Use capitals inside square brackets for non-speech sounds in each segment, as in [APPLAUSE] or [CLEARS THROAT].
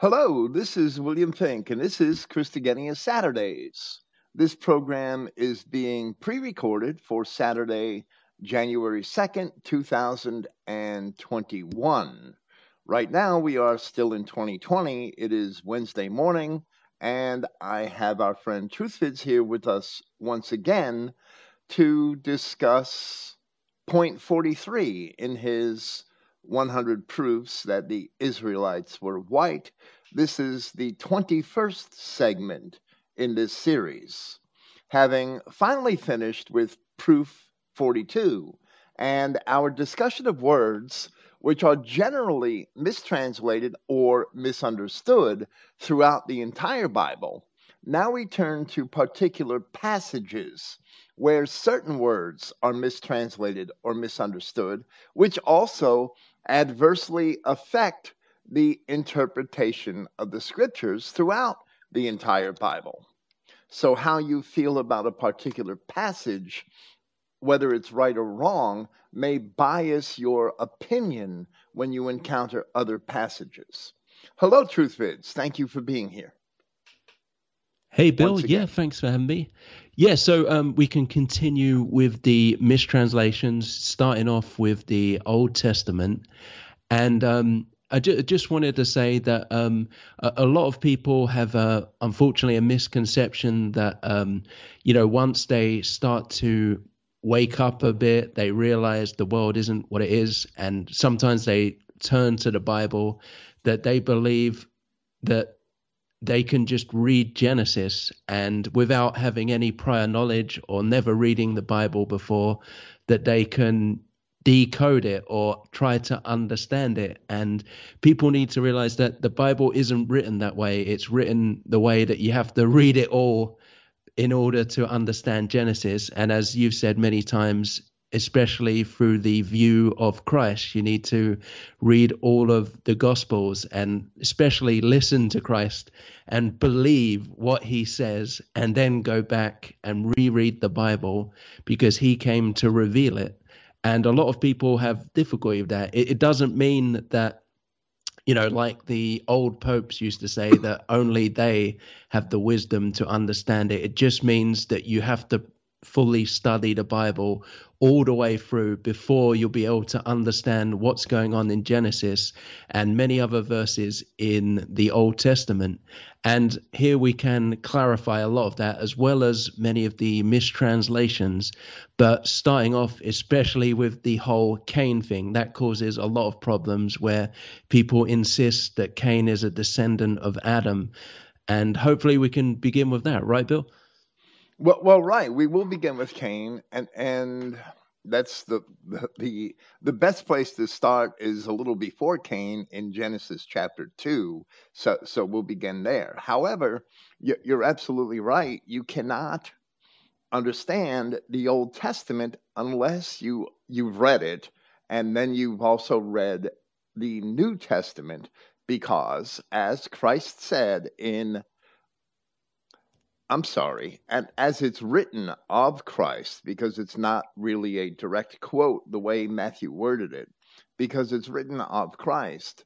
Hello, this is William Finck, and this is Christogenea Saturdays. This program is being pre recorded for Saturday, January 2nd, 2021. Right now, we are still in 2020. It is Wednesday morning, and I have our friend Truthvids here with us once again to discuss point 43 in his 100 proofs that the Israelites were white. This is the 21st segment in this series, having finally finished with proof 42 and our discussion of words which are generally mistranslated or misunderstood throughout the entire Bible. Now we turn to particular passages where certain words are mistranslated or misunderstood, which also adversely affect the interpretation of the scriptures throughout the entire Bible. So, how you feel about a particular passage, whether it's right or wrong, may bias your opinion when you encounter other passages. Hello, Truthvids. Thank you for being here. Hey, Bill. Yeah, thanks for having me. Yeah, so um, we can continue with the mistranslations, starting off with the Old Testament. And um, I ju- just wanted to say that um, a, a, lot of people have, uh, unfortunately, a misconception that, um, you know, once they start to wake up a bit, they realize the world isn't what it is. And sometimes they turn to the Bible, that they believe that they can just read Genesis and without having any prior knowledge or never reading the Bible before, that they can decode it or try to understand it. And people need to realize that the Bible isn't written that way. It's written the way that you have to read it all in order to understand Genesis. And as you've said many times, especially through the view of Christ. You need to read all of the Gospels and especially listen to Christ and believe what he says, and then go back and reread the Bible because he came to reveal it. And a lot of people have difficulty with that. It, it doesn't mean that you know, like the old popes used to say that only they have the wisdom to understand it. It just means that you have to fully study the Bible all the way through before you'll be able to understand what's going on in Genesis and many other verses in the Old Testament. And here we can clarify a lot of that as well as many of the mistranslations. But starting off, especially with the whole Cain thing, that causes a lot of problems where people insist that Cain is a descendant of Adam. And hopefully we can begin with that, right, Bill? Well, well, right. We will begin with Cain, and and that's the, the the the best place to start is a little before Cain in Genesis chapter two. So so we'll begin there. However, you're absolutely right. You cannot understand the Old Testament unless you you've read it, and then you've also read the New Testament, because as Christ said in I'm sorry, and as it's written of Christ, because it's not really a direct quote the way Matthew worded it, because it's written of Christ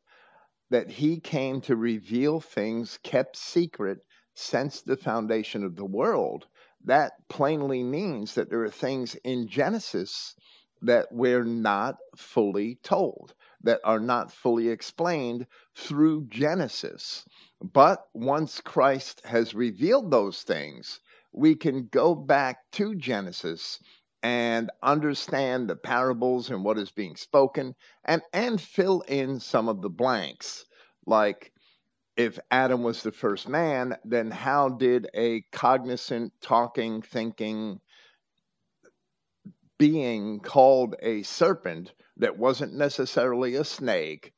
that he came to reveal things kept secret since the foundation of the world. That plainly means that there are things in Genesis that we're not fully told, that are not fully explained through Genesis. But once Christ has revealed those things, we can go back to Genesis and understand the parables and what is being spoken and, and fill in some of the blanks. Like if Adam was the first man, then how did a cognizant, talking, thinking being called a serpent that wasn't necessarily a snake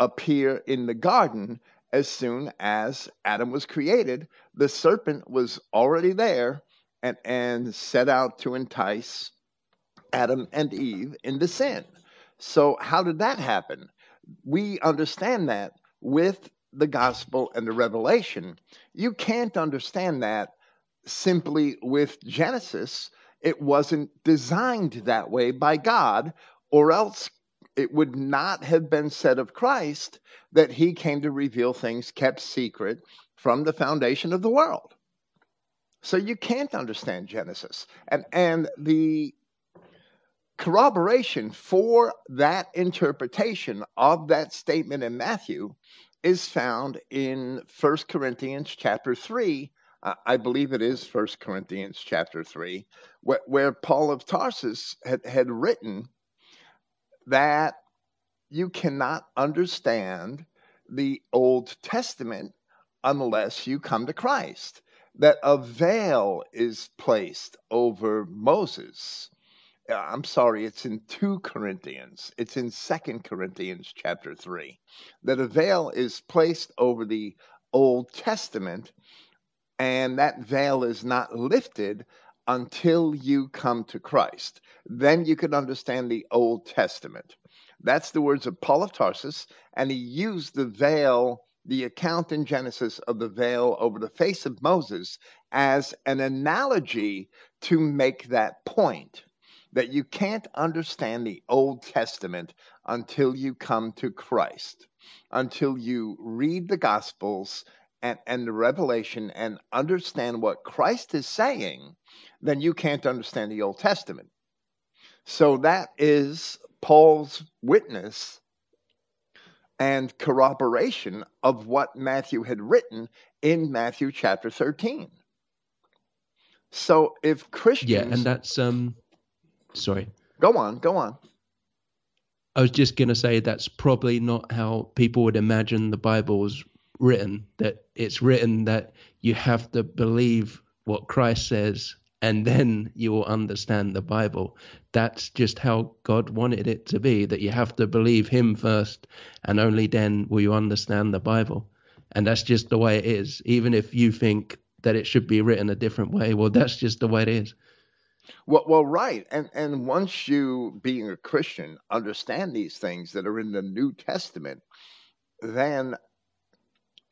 appear in the garden as soon as Adam was created, the serpent was already there and, and set out to entice Adam and Eve into sin. So, how did that happen? We understand that with the gospel and the revelation. You can't understand that simply with Genesis. It wasn't designed that way by God, or else it would not have been said of Christ that he came to reveal things kept secret from the foundation of the world. So you can't understand Genesis. And, and the corroboration for that interpretation of that statement in Matthew is found in 1 Corinthians chapter 3. Uh, I believe it is 1 Corinthians chapter 3, where, where Paul of Tarsus had, had written that you cannot understand the Old Testament unless you come to Christ. That a veil is placed over Moses. Uh, I'm sorry, it's in 2 Corinthians. It's in 2 Corinthians chapter 3. That a veil is placed over the Old Testament, and that veil is not lifted until you come to Christ. Then you can understand the Old Testament. That's the words of Paul of Tarsus, and he used the veil, the account in Genesis of the veil over the face of Moses, as an analogy to make that point that you can't understand the Old Testament until you come to Christ, until you read the Gospels and, and the Revelation and understand what Christ is saying, then you can't understand the Old Testament. So that is Paul's witness and corroboration of what Matthew had written in Matthew chapter 13. So if Christians Yeah, and that's um sorry. Go on, go on. I was just going to say that's probably not how people would imagine the Bible was written that it's written that you have to believe what Christ says and then you will understand the Bible. That's just how God wanted it to be, that you have to believe Him first, and only then will you understand the Bible. And that's just the way it is. Even if you think that it should be written a different way, well, that's just the way it is. Well, well, right, and and once you, being a Christian, understand these things that are in the New Testament, then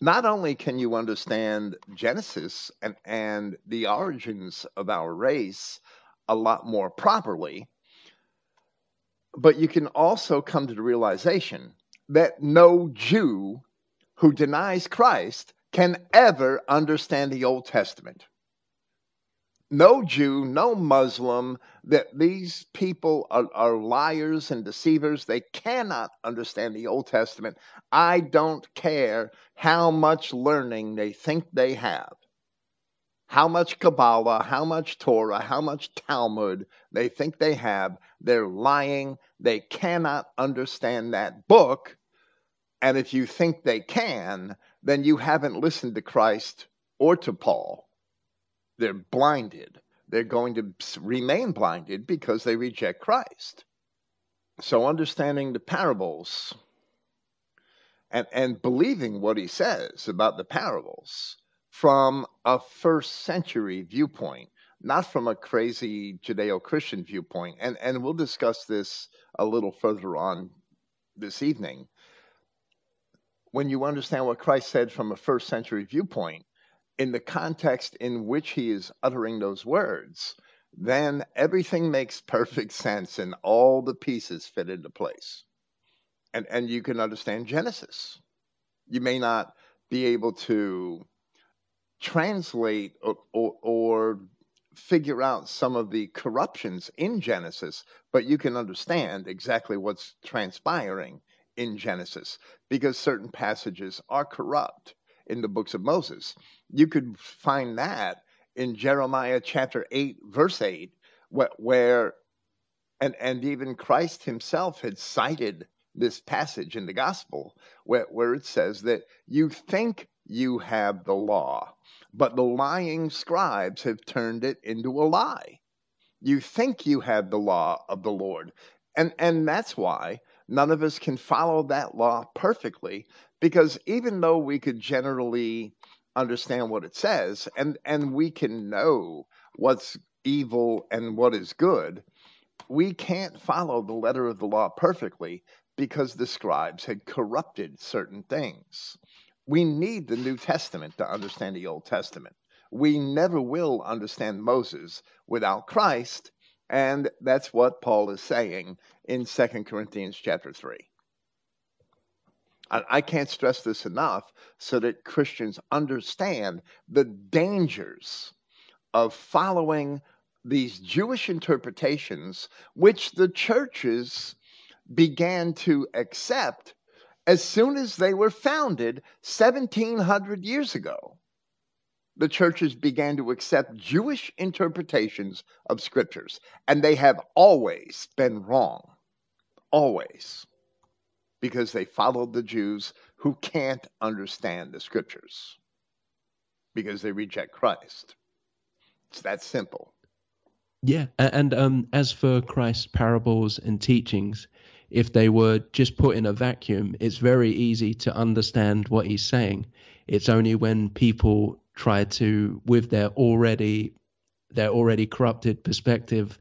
not only can you understand Genesis and, and the origins of our race a lot more properly, but you can also come to the realization that no Jew who denies Christ can ever understand the Old Testament no Jew, no Muslim, that these people are, are, liars and deceivers. They cannot understand the Old Testament. I don't care how much learning they think they have, how much Kabbalah, how much Torah, how much Talmud they think they have. They're lying. They cannot understand that book. And if you think they can, then you haven't listened to Christ or to Paul they're blinded. They're going to remain blinded because they reject Christ. So, understanding the parables and, and believing what he says about the parables from a first century viewpoint, not from a crazy Judeo Christian viewpoint. And, and we'll discuss this a little further on this evening. When you understand what Christ said from a first century viewpoint, in the context in which he is uttering those words, then everything makes [LAUGHS] perfect sense and all the pieces fit into place. And, and you can understand Genesis. You may not be able to translate or, or, or figure out some of the corruptions in Genesis, but you can understand exactly what's transpiring in Genesis because certain passages are corrupt in the books of Moses. You could find that in Jeremiah chapter 8, verse 8, where, and, and even Christ himself had cited this passage in the gospel where, where it says that you think you have the law, but the lying scribes have turned it into a lie. You think you have the law of the Lord. And, and that's why none of us can follow that law perfectly because even though we could generally understand what it says and and we can know what's evil and what is good we can't follow the letter of the law perfectly because the scribes had corrupted certain things we need the new testament to understand the old testament we never will understand moses without christ And that's what Paul is saying in 2 Corinthians chapter 3. I can't stress this enough so that Christians understand the dangers of following these Jewish interpretations, which the churches began to accept as soon as they were founded 1700 years ago. The churches began to accept Jewish interpretations of scriptures, and they have always been wrong. Always. Because they followed the Jews who can't understand the scriptures because they reject Christ. It's that simple. Yeah, and um, as for Christ's parables and teachings, if they were just put in a vacuum, it's very easy to understand what he's saying. It's only when people try to, with their already their already corrupted perspective,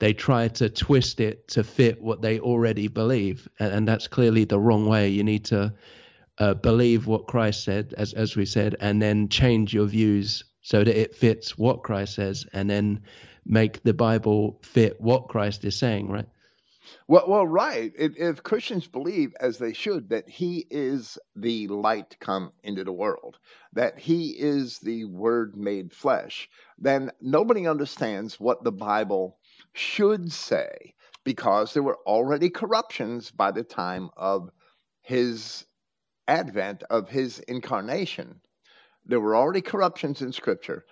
they try to twist it to fit what they already believe, and, and that's clearly the wrong way. You need to uh, believe what Christ said, as as we said, and then change your views so that it fits what Christ says, and then make the Bible fit what Christ is saying, right? Well, well, right. If, if, Christians believe, as they should, that He is the light come into the world, that He is the Word made flesh, then nobody understands what the Bible should say because there were already corruptions by the time of His advent, of His incarnation. There were already corruptions in Scripture,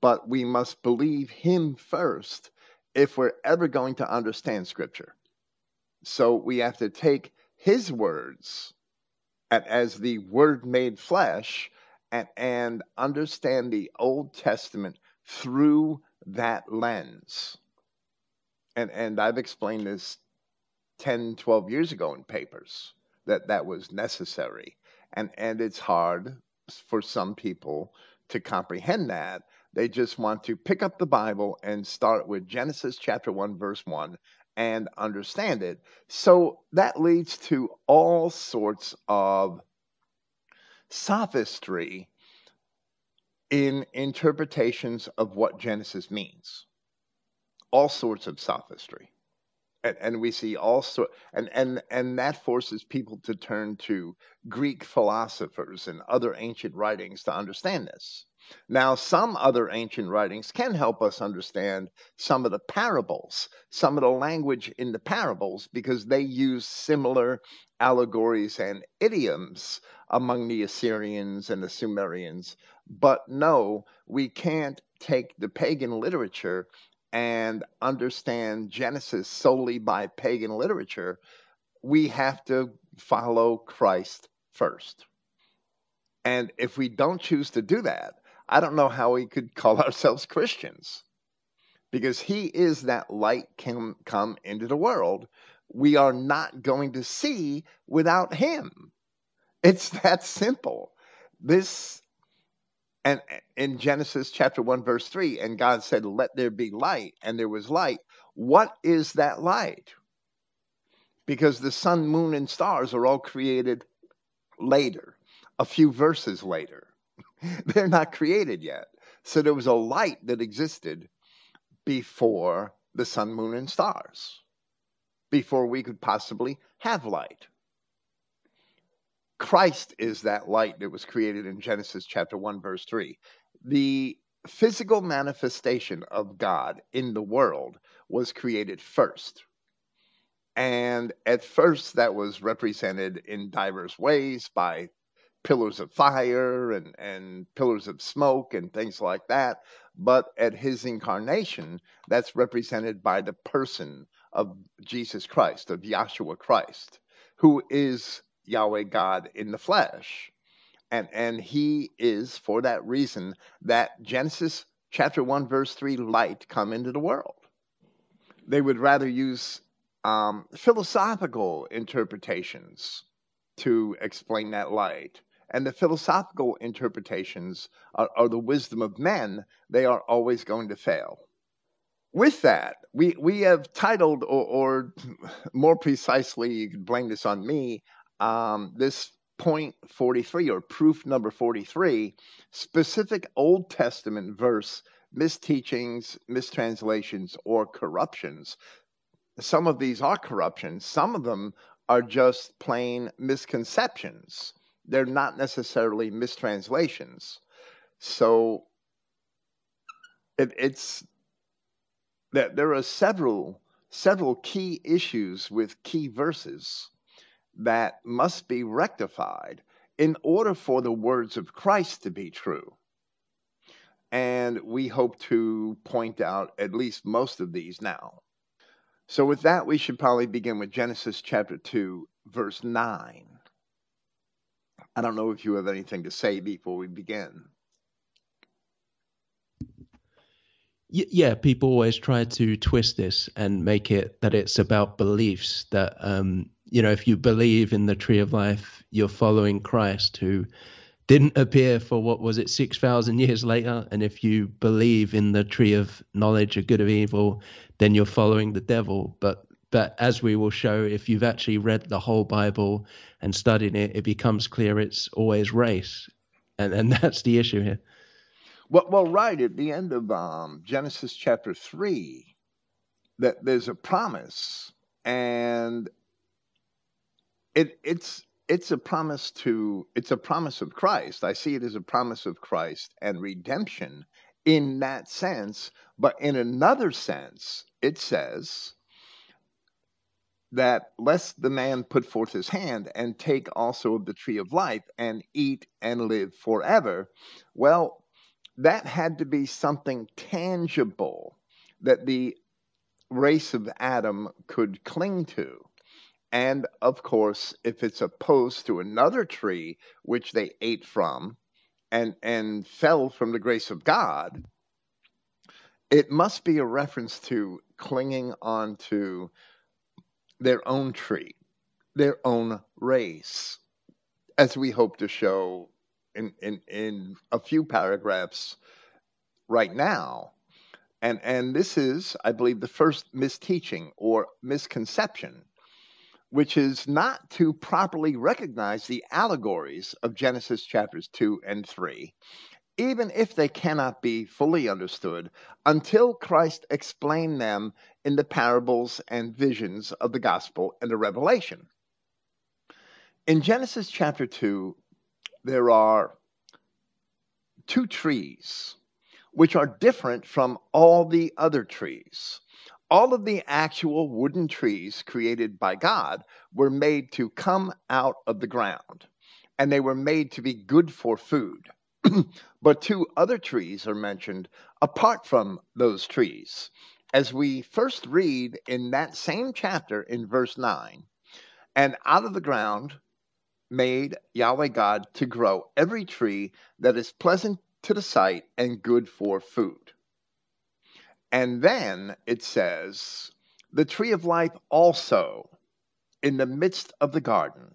but we must believe Him first if we're ever going to understand Scripture. So we have to take his words as the word made flesh and, and understand the Old Testament through that lens. And, and I've explained this 10, 12 years ago in papers that that was necessary. And, and it's hard for some people to comprehend that. They just want to pick up the Bible and start with Genesis chapter 1, verse 1, and understand it. So that leads to all sorts of sophistry in interpretations of what Genesis means. All sorts of sophistry. And, and we see all sort and, and and that forces people to turn to Greek philosophers and other ancient writings to understand this. Now, some other ancient writings can help us understand some of the parables, some of the language in the parables, because they use similar allegories and idioms among the Assyrians and the Sumerians. But no, we can't take the pagan literature and understand Genesis solely by pagan literature. We have to follow Christ first. And if we don't choose to do that, I don't know how we could call [LAUGHS] ourselves Christians because he is that light can come into the world. We are not going to see without him. It's [LAUGHS] that simple. This and in Genesis chapter 1 verse 3 and God said let there be light and there was light. What is that light? Because the sun, moon and stars are all created later, a few verses later. [LAUGHS] They're not created yet. So there was a light that existed before the sun, moon, and stars, before we could possibly have light. Christ is that light that was created in Genesis chapter 1, verse 3. The physical manifestation of God in the world was created first. And at first, that was represented in diverse ways by pillars of fire and, and pillars of smoke and things like that. But at his incarnation, that's represented by the person of Jesus Christ, of Yahshua Christ, who is Yahweh God in the flesh. And, and he is, for that reason, that Genesis chapter 1, verse 3 light come into the world. They would rather use um, philosophical interpretations to explain that light and the philosophical interpretations are, are the wisdom of men, they are always going to fail. With that, we, we have titled, or, or [LAUGHS] more precisely, you could blame this on me, um, this point 43 or proof number 43, specific Old Testament verse misteachings, mistranslations, or corruptions. Some of these are corruptions, some of them are just plain misconceptions. They're not necessarily mistranslations. So it, it's that there are several several key issues with key verses that must be rectified in order for the words of Christ to be true. And we hope to point out at least most of these now. So, with that, we should probably begin with Genesis chapter 2, verse 9. I don't know if you have anything to say before we begin. yeah, people always try to twist this and make it that it's about beliefs. That um, you know, if you believe in the tree of life, you're following Christ, who didn't appear for what was it six thousand years later. And if you believe in the tree of knowledge of good of evil, then you're following the devil. But but as we will show, if you've actually read the whole Bible and studied it, it becomes clear it's always race, and and [LAUGHS] that's the issue here. Well, well, right at the end of um, Genesis chapter three, that there's a promise, and it it's it's a promise to it's a promise of Christ. I see it as a promise of Christ and redemption in that sense, but in another sense, it says that lest the man put forth his hand and take also of the tree of life and eat and live forever. Well, that had to be something tangible that the race of Adam could cling to. And of course, if it's opposed to another tree which they ate from and, and fell from the grace of God, it must be a reference to clinging on to their own tree, their own race, as we hope to show in, in, in a few paragraphs right now. And, and this is, I believe, the first misteaching or misconception, which is not to properly recognize the allegories of Genesis chapters 2 and 3, even if they cannot be fully understood until Christ explained them in the parables and visions of the gospel and the revelation. In Genesis chapter 2, there are two trees which are different from all the other trees. All of the actual wooden trees created by God were made to come out of the ground, and they were made to be good for food. [CLEARS THROAT] but two other trees are mentioned apart from those trees. As we first read in that same chapter in verse 9, and out of the ground made Yahweh God to grow every tree that is pleasant to the sight and good for food. And then it says, the tree of life also in the midst of the garden,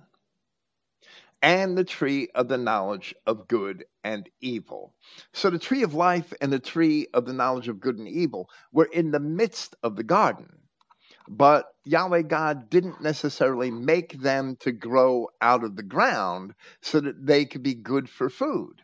and the tree of the knowledge of good and evil. So the tree of life and the tree of the knowledge of good and evil were in the midst of the garden. But Yahweh God didn't necessarily make them to grow out of the ground so that they could be good for food.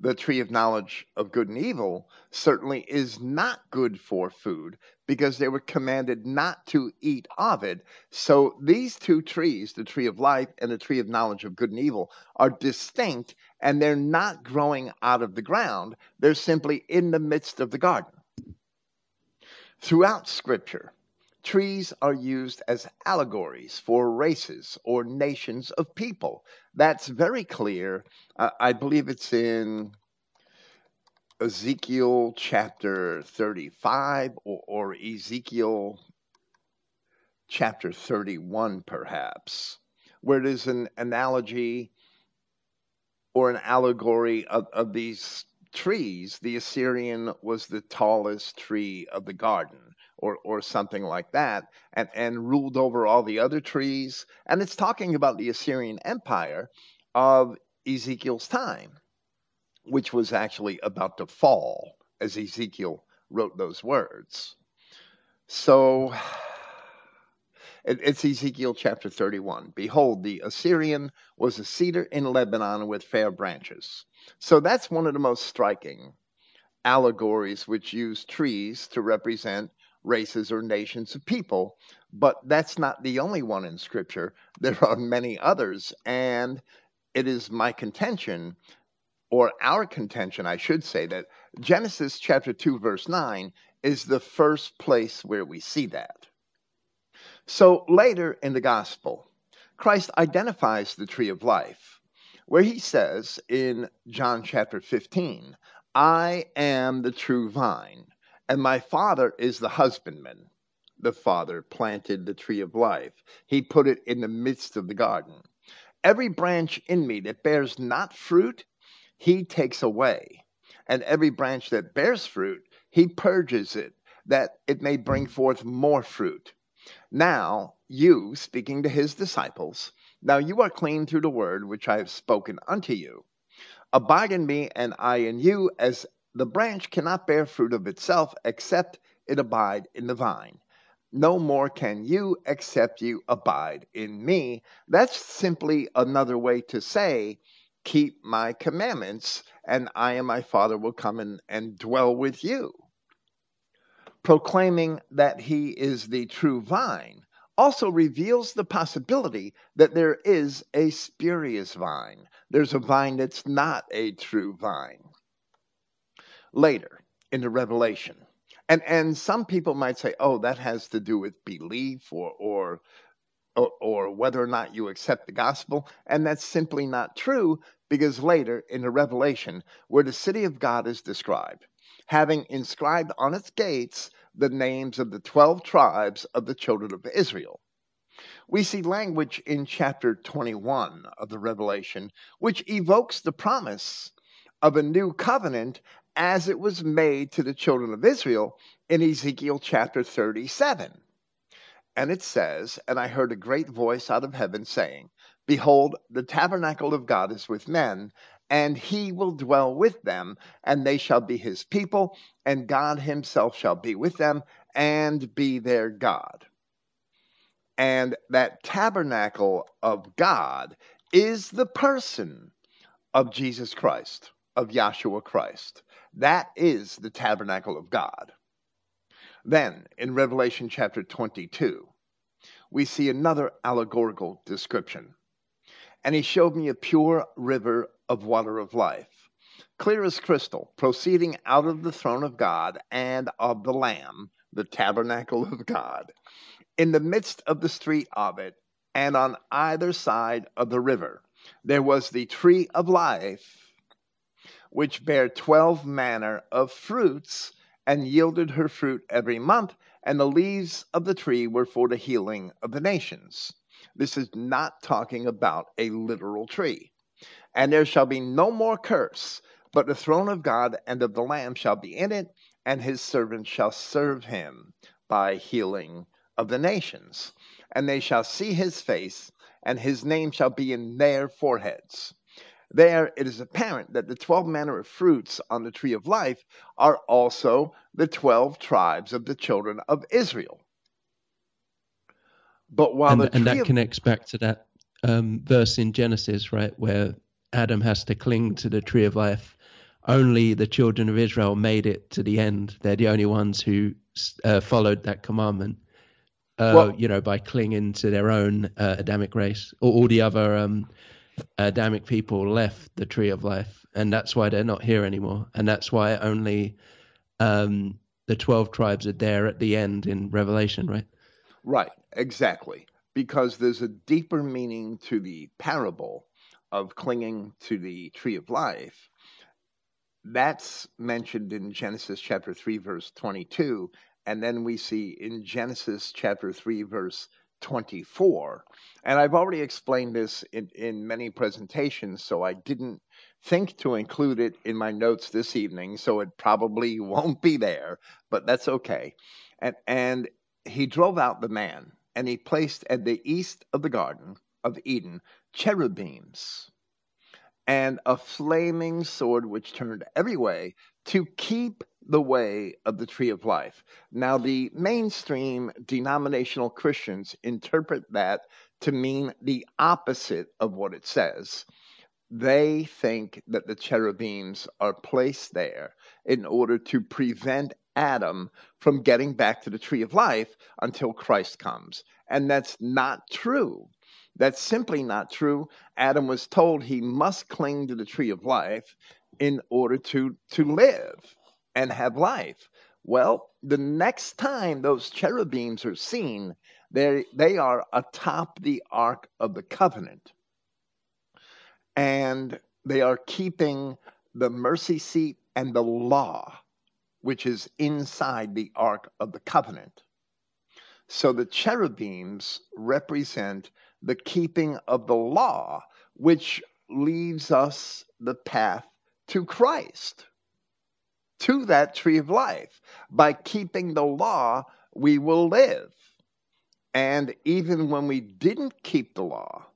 The tree of knowledge of good and evil certainly is not good for food because they were commanded not to eat of it. So these two trees, the tree of life and the tree of knowledge of good and evil, are distinct and they're not growing out of the ground. They're simply in the midst of the garden. Throughout Scripture, Trees are used as allegories for races or nations of people. That's very clear. Uh, I believe it's in Ezekiel chapter 35 or, or Ezekiel chapter 31, perhaps, where there's an analogy or an allegory of, of these trees. The Assyrian was the tallest tree of the garden or or something like that, and and ruled over all the other trees. And it's talking about the Assyrian Empire of Ezekiel's time, which was actually about to fall as Ezekiel wrote those words. So [SIGHS] it's Ezekiel chapter 31. Behold, the Assyrian was a cedar in Lebanon with fair branches. So that's one of the most striking allegories which use trees to represent races or nations of people. But that's not the only one in Scripture. [LAUGHS] There are many others. And it is my contention, or our contention, I should say, that Genesis chapter 2, verse 9 is the first place where we see that. So later in the gospel, Christ identifies the tree of life, where he says in John chapter 15, I am the true vine, and my Father is the husbandman. The Father planted the tree of life, he put it in the midst of the garden. Every branch in me that bears not fruit, he takes away. And every branch that bears fruit, he purges it, that it may bring forth more fruit. Now, you, speaking to his disciples, now you are clean through the word which I have spoken unto you. Abide in me, and I in you, as the branch cannot bear fruit of itself except it abide in the vine. No more can you except you abide in me. That's simply another way to say, keep my commandments, and I and my Father will come in and dwell with you proclaiming that he is the true vine, also reveals the possibility that there is a spurious vine. There's a vine that's not a true vine. Later in the Revelation, and, and some people might say, oh, that has to do with belief or, or, or, whether or not you accept the gospel. And that's simply not true because later in the Revelation, where the city of God is described, having inscribed on its gates the names of the 12 tribes of the children of Israel. We see language in chapter 21 of the Revelation which evokes the promise of a new covenant as it was made to the children of Israel in Ezekiel chapter 37. And it says, And I heard a great voice out of heaven saying, Behold, the tabernacle of God is with men, and he will dwell with them, and they shall be his people, and God himself shall be with them and be their God. And that tabernacle of God is the person of Jesus Christ, of Yahshua Christ. That is the tabernacle of God. Then in Revelation chapter 22, we see another allegorical description. And he showed me a pure river of water of life, clear as crystal, proceeding out of the throne of God and of the Lamb, the tabernacle of God, in the midst of the street of it, and on either side of the river, there was the tree of life, which bare twelve manner of fruits, and yielded her fruit every month, and the leaves of the tree were for the healing of the nations. This is not talking about a literal tree. And there shall be no more curse, but the throne of God and of the Lamb shall be in it, and his servants shall serve him by healing of the nations. And they shall see his face, and his name shall be in their foreheads. There it is apparent that the 12 manner of fruits on the tree of life are also the 12 tribes of the children of Israel. But while and, and that of... connects back to that um, verse in Genesis, right, where Adam has to cling to the tree of life. Only the children of Israel made it to the end. They're the only ones who uh, followed that commandment. Uh, well, you know, by clinging to their own uh, Adamic race. All, all the other um, Adamic people left the tree of life, and that's why they're not here anymore. And that's why only um, the twelve tribes are there at the end in Revelation, right? Right, exactly. Because there's a deeper meaning to the parable of clinging to the tree of life, that's mentioned in Genesis chapter 3, verse 22. And then we see in Genesis chapter 3, verse 24. And I've already explained this in, in many presentations, so I didn't think to include it in my notes this evening, so it probably [LAUGHS] won't be there, but that's okay. And, and he drove out the man, and he placed at the east of the garden of Eden cherubims and a flaming sword which turned every way to keep the way of the tree of life. Now, the mainstream denominational Christians interpret that to mean the opposite of what it says. they think that the cherubims are placed there in order to prevent Adam from getting back to the tree of life until Christ comes. And that's not true. That's simply not true. Adam was told he must cling to the tree of life in order to, to live and have life. Well, the next time those cherubims are seen, they are atop the ark of the covenant and they are keeping the mercy seat and the law, which is inside the Ark of the Covenant. So the cherubims represent the keeping of the law, which leaves us the path to Christ, to that tree of life. By keeping the law, we will live. And even when we didn't keep the law,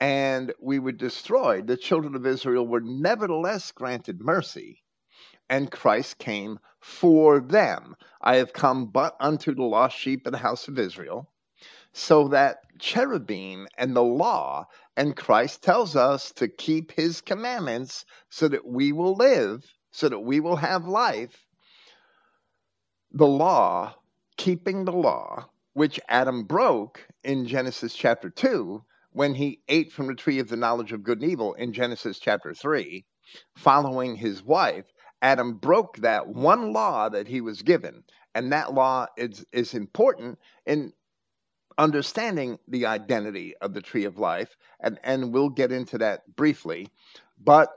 and we were destroyed, the children of Israel were nevertheless granted mercy, and Christ came for them. I have come but unto the lost sheep of the house of Israel. So that cherubim and the law, and Christ tells us to keep his commandments so that we will live, so that we will have life. The law, keeping the law, which Adam broke in Genesis chapter 2, when he ate from the tree of the knowledge of good and evil in Genesis chapter 3, following his wife, Adam broke that one law that he was given. And that law is, is important in understanding the identity of the tree of life. And, and we'll get into that briefly. But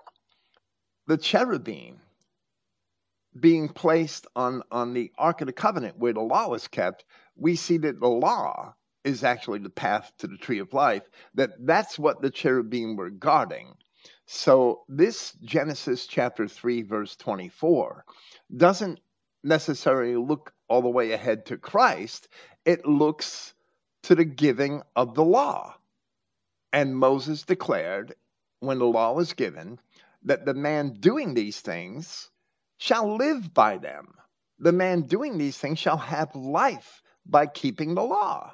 the cherubim being placed on, on the Ark of the Covenant where the law was kept, we see that the law is actually the path to the tree of life, that that's what the cherubim were guarding. So this Genesis chapter 3 verse 24 doesn't necessarily look all the way ahead to Christ. It looks to the giving of the law. And Moses declared when the law was given that the man doing these things shall live by them. The man doing these things shall have life by keeping the law.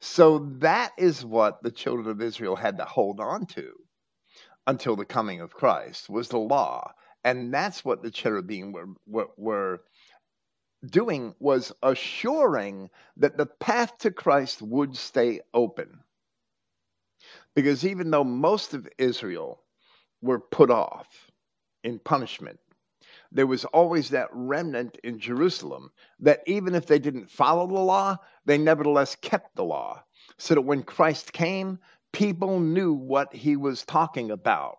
So that is what the children of Israel had to hold on to until the coming of Christ was the law. And that's what the cherubim were, were, were doing was assuring that the path to Christ would stay open. Because even though most of Israel were put off in punishment, there was always that remnant in Jerusalem that even if they didn't follow the law, they nevertheless kept the law. So that when Christ came, people knew what he was talking about.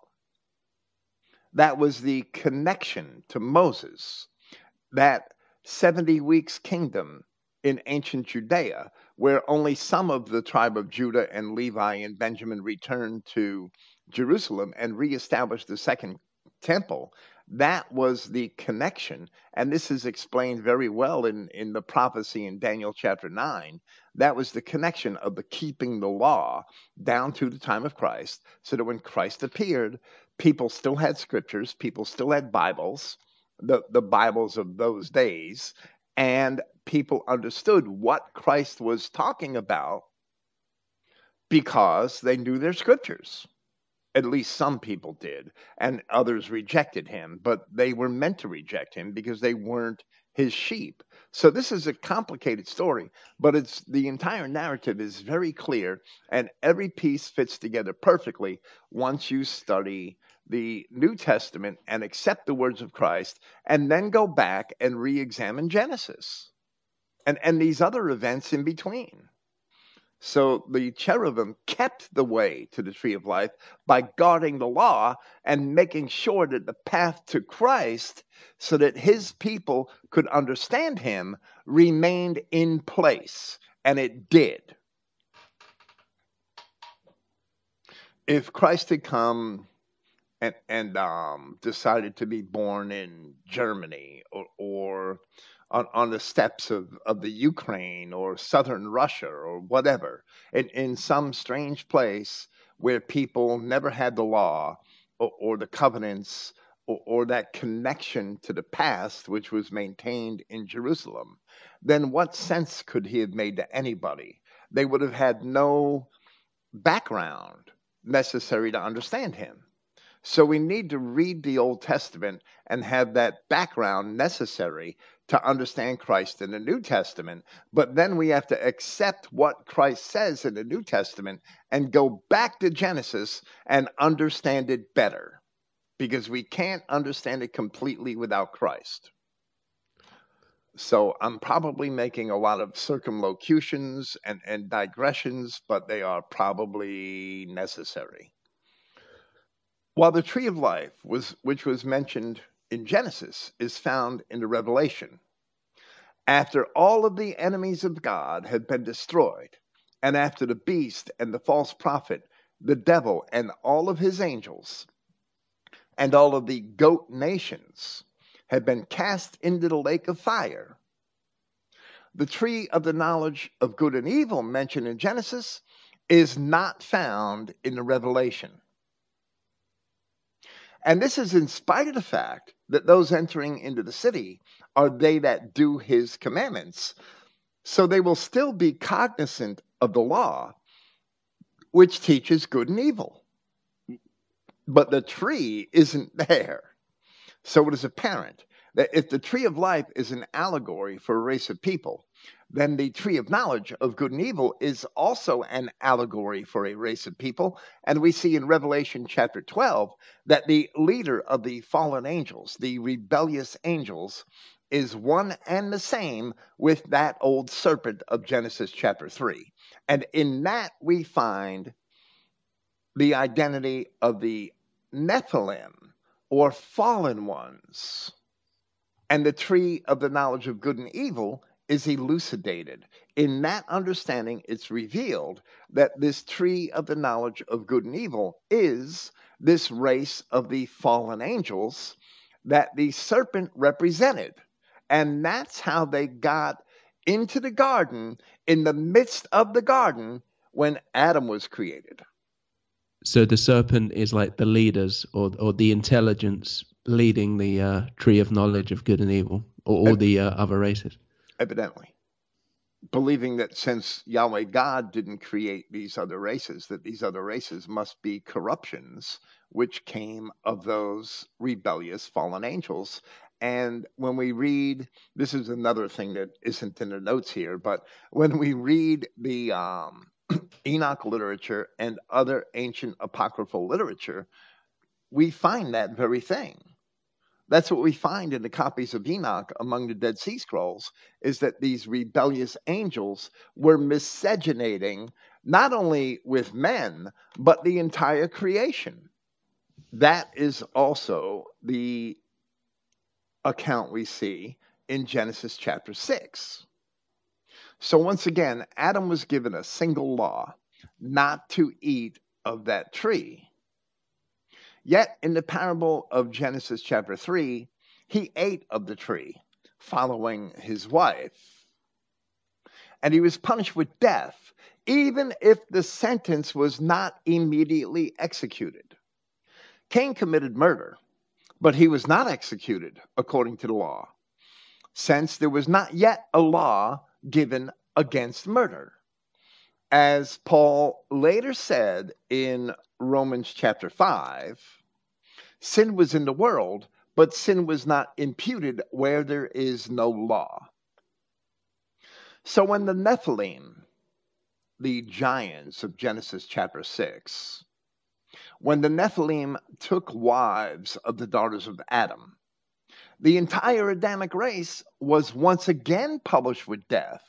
That was the connection to Moses, that 70 weeks kingdom in ancient Judea, where only some of the tribe of Judah and Levi and Benjamin returned to Jerusalem and reestablished the second temple that was the connection. And this is explained very well in, in the prophecy in Daniel chapter 9. That was the connection of the keeping the law down to the time of Christ, so that when Christ appeared, people still had scriptures, people still had Bibles, the, the Bibles of those days, and people understood what Christ was talking about because they knew their scriptures at least some people did, and others rejected him, but they were meant to reject him because they weren't his sheep. So this is a complicated story, but it's the entire narrative is very clear and every piece fits together perfectly once you study the New Testament and accept the words of Christ and then go back and re-examine Genesis and and these other events in between. So the cherubim kept the way to the tree of life by guarding the law and making sure that the path to Christ, so that his people could understand him, remained in place. And it did. If Christ had come and, and um, decided to be born in Germany or, or on, on the steppes of, of the Ukraine or southern Russia or whatever, in, in some strange place where people never had the law or, or the covenants or, or, that connection to the past which was maintained in Jerusalem, then what sense could he have made to anybody? They would have had no background. necessary to understand him. So we need to read the Old Testament and have that background necessary to understand Christ in the New Testament. But then we have to accept what Christ says in the New Testament and go back to Genesis and understand it better because we can't understand it completely without Christ. So I'm probably making a lot of circumlocutions and, and digressions, but they are probably necessary. While the tree of life was which was mentioned in Genesis is found in the Revelation. After all of the enemies of God had been destroyed, and after the beast and the false prophet, the devil and all of his angels, and all of the goat nations had been cast into the lake of fire. The tree of the knowledge of good and evil mentioned in Genesis is not found in the Revelation. And this is in spite of the fact that those entering into the city are they that do his commandments. So they will still be cognizant of the law, which teaches good and evil. But the tree isn't there. So it is apparent that if the tree of life is an allegory for a race of people, then the tree of knowledge of good and evil is also an allegory for a race of people. And we see in Revelation chapter 12 that the leader of the fallen angels, the rebellious angels, is one and the same with that old serpent of Genesis chapter 3. And in that we find the identity of the Nephilim or fallen ones. And the tree of the knowledge of good and evil is elucidated. In that understanding, it's revealed that this tree of the knowledge of good and evil is this race of the fallen angels that the serpent represented. And that's how they got into the garden in the midst of the garden when Adam was created. So the serpent is like the leaders or, or the intelligence leading the uh, tree of knowledge of good and evil or all the uh, other races evidently, believing that since Yahweh God didn't create these other races, that these other races must be corruptions which came of those rebellious fallen angels. And when we read, this is another thing that isn't in the notes here, but when we read the um, [CLEARS THROAT] Enoch literature and other ancient apocryphal literature, we find that very thing that's what we find in the copies of Enoch among the Dead Sea Scrolls is that these rebellious angels were miscegenating not only with men, but the entire creation. That is also the account we see in Genesis chapter 6. So, once again, Adam was given a single law not to eat of that tree. Yet in the parable of Genesis chapter 3, he ate of the tree, following his wife. And he was punished with death, even if the sentence was not immediately executed. Cain committed murder, but he was not executed according to the law, since there was not yet a law given against murder. As Paul later said in Romans chapter 5, sin was in the world, but sin was not imputed where there is no law. So when the Nephilim, the giants of Genesis chapter 6, when the Nephilim took wives of the daughters of Adam, the entire Adamic race was once again published with death,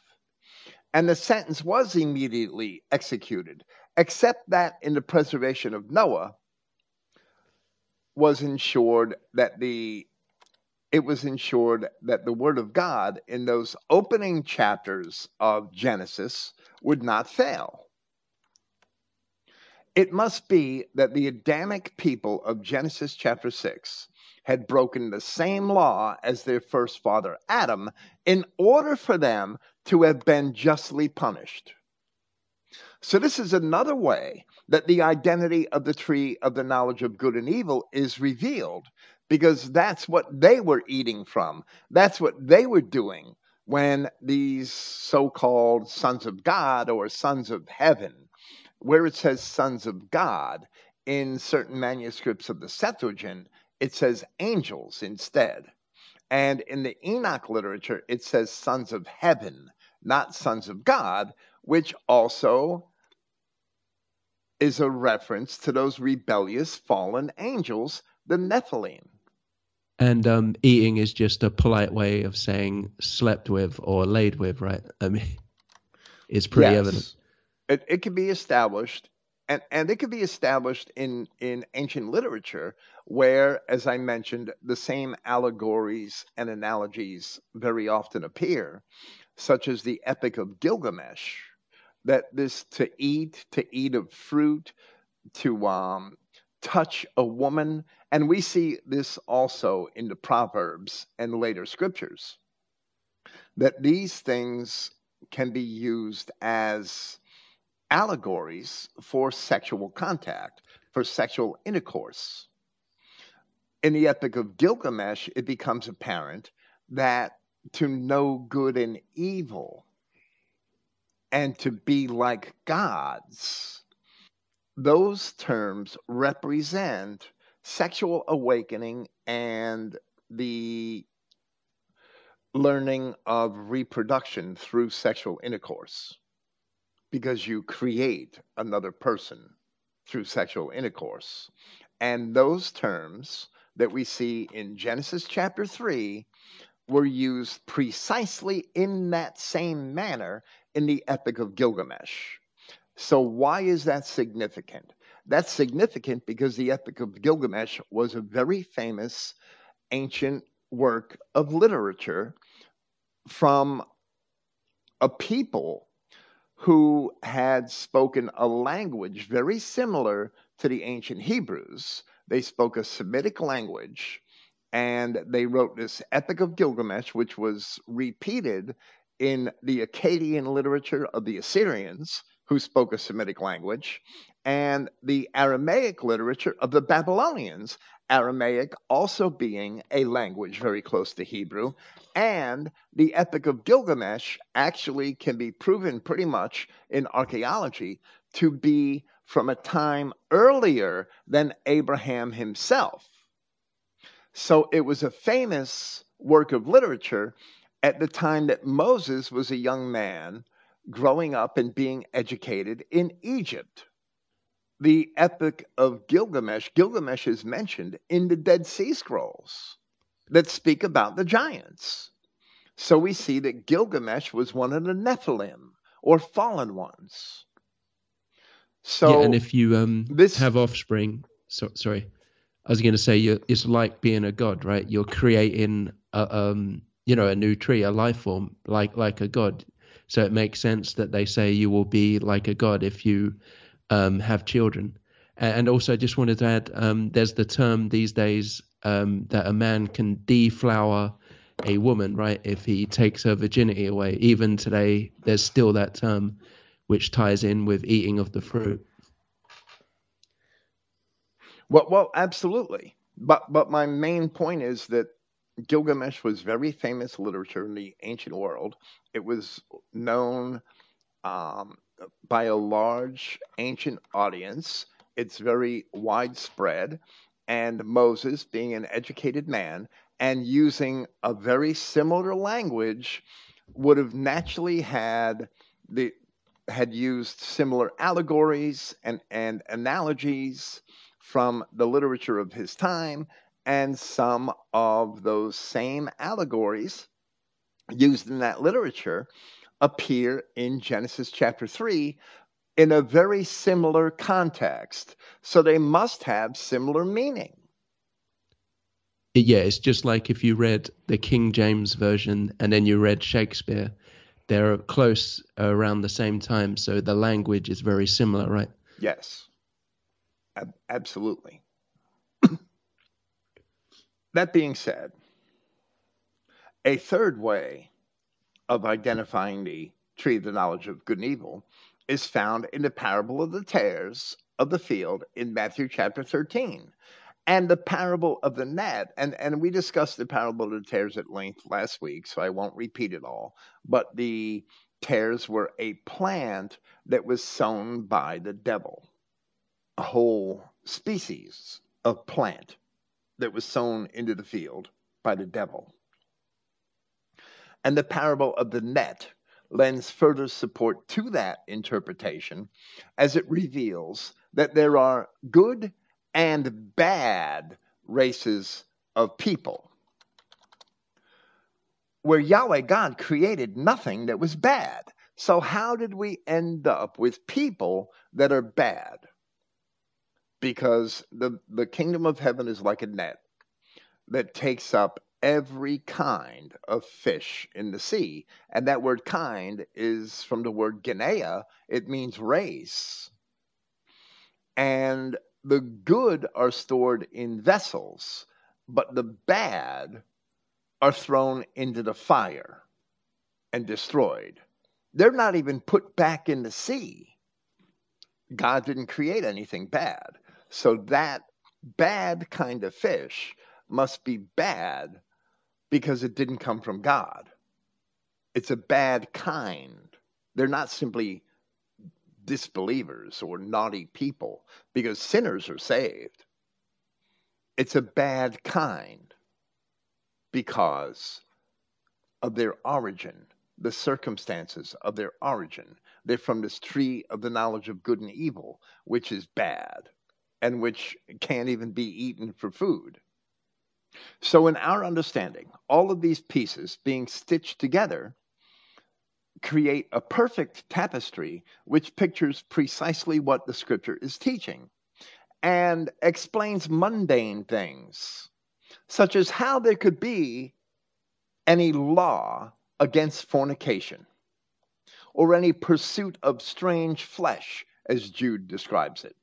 and the sentence was immediately executed, except that in the preservation of Noah, was ensured that the it was ensured that the word of God in those opening chapters of Genesis would not fail. It must be that the Adamic people of Genesis chapter 6 had broken the same law as their first father Adam in order for them to have been justly punished. So, this is another way that the identity of the tree of the knowledge of good and evil is revealed because that's what they were eating from. That's what they were doing when these so called sons of God or sons of heaven where it says sons of God, in certain manuscripts of the Septuagint, it says angels instead. And in the Enoch literature, it says sons of heaven, not sons of God, which also is a reference to those rebellious fallen angels, the Nephilim. And um, eating is just a polite way of saying slept with or laid with, right? I mean, [LAUGHS] it's pretty yes. evident. It, it can be established, and, and it could be established in, in ancient literature where, as I mentioned, the same allegories and analogies very often appear, such as the Epic of Gilgamesh, that this to eat, to eat of fruit, to um, touch a woman. And we see this also in the Proverbs and later scriptures that these things can be used as allegories for sexual contact, for sexual intercourse. In the Epic of Gilgamesh, it becomes apparent that to know good and evil and to be like gods those terms represent sexual awakening and the learning of reproduction through sexual intercourse because you create another person through sexual intercourse. And those terms that we see in Genesis chapter 3 were used precisely in that same manner in the Epic of Gilgamesh. So, why is that significant? That's significant because the Epic of Gilgamesh was a very famous ancient work of literature from a people who had spoken a language very similar to the ancient Hebrews. They spoke a Semitic language and they wrote this Epic of Gilgamesh, which was repeated in the Akkadian literature of the Assyrians who spoke a Semitic language, and the Aramaic literature of the Babylonians, Aramaic also being a language very close to Hebrew, and the Epic of Gilgamesh actually can be proven pretty much in archaeology to be from a time earlier than Abraham himself. So it was a famous work of literature at the time that Moses was a young man growing up and being educated in Egypt. The Epic of Gilgamesh, Gilgamesh is mentioned in the Dead Sea Scrolls that speak about the giants. So we see that Gilgamesh was one of the Nephilim or fallen ones. So yeah, and if you um this, have offspring, so, sorry, I was going to say you it's like being a god, right? You're creating a um you know a new tree, a life form, like like a god. So it makes sense that they say you will be like a god if you um, have children. And also, I just wanted to add um, there's the term these days um, that a man can deflower a woman, right? If he takes her virginity away. Even today, there's still that term which ties in with eating of the fruit. Well, well, absolutely. But but my main point is that Gilgamesh was very famous literature in the ancient world. It was known um, by a large ancient audience. It's very widespread. And Moses, being an educated man and using a very similar language, would have naturally had the had used similar allegories and, and analogies from the literature of his time and some of those same allegories used in that literature appear in Genesis chapter 3 in a very similar context. So they must have similar meaning. Yeah, it's just like if you read the King James Version and then you read Shakespeare, they're close around the same time. So the language is very similar, right? Yes, Ab- absolutely. That being said, a third way of identifying the tree of the knowledge of good and evil is found in the parable of the tares of the field in Matthew chapter 13 and the parable of the net. And, and we discussed the parable of the tares at length last week, so I won't repeat it all. But the tares were a plant that was sown by the devil, a whole species of plant that was sown into the field by the devil. And the parable of the net lends further support to that interpretation as it reveals that there are good and bad races of people. Where Yahweh God created nothing that was bad. So, how did we end up with people that are bad? Because the, the kingdom of heaven is like a net that takes up every kind of fish in the sea. And that word kind is from the word Genea, it means race. And the good are stored in vessels, but the bad are thrown into the fire and destroyed. They're not even put back in the sea. God didn't create anything bad. So that bad kind of fish must be bad because it didn't come from God. It's a bad kind. They're not simply disbelievers or naughty people because sinners are saved. It's a bad kind because of their origin, the circumstances of their origin. They're from this tree of the knowledge of good and evil, which is bad and which can't even be eaten for food. So, in our understanding, all of these pieces being stitched together create a perfect tapestry which pictures precisely what the scripture is teaching and explains mundane things, such as how there could be any law against fornication or any pursuit of strange flesh, as Jude describes it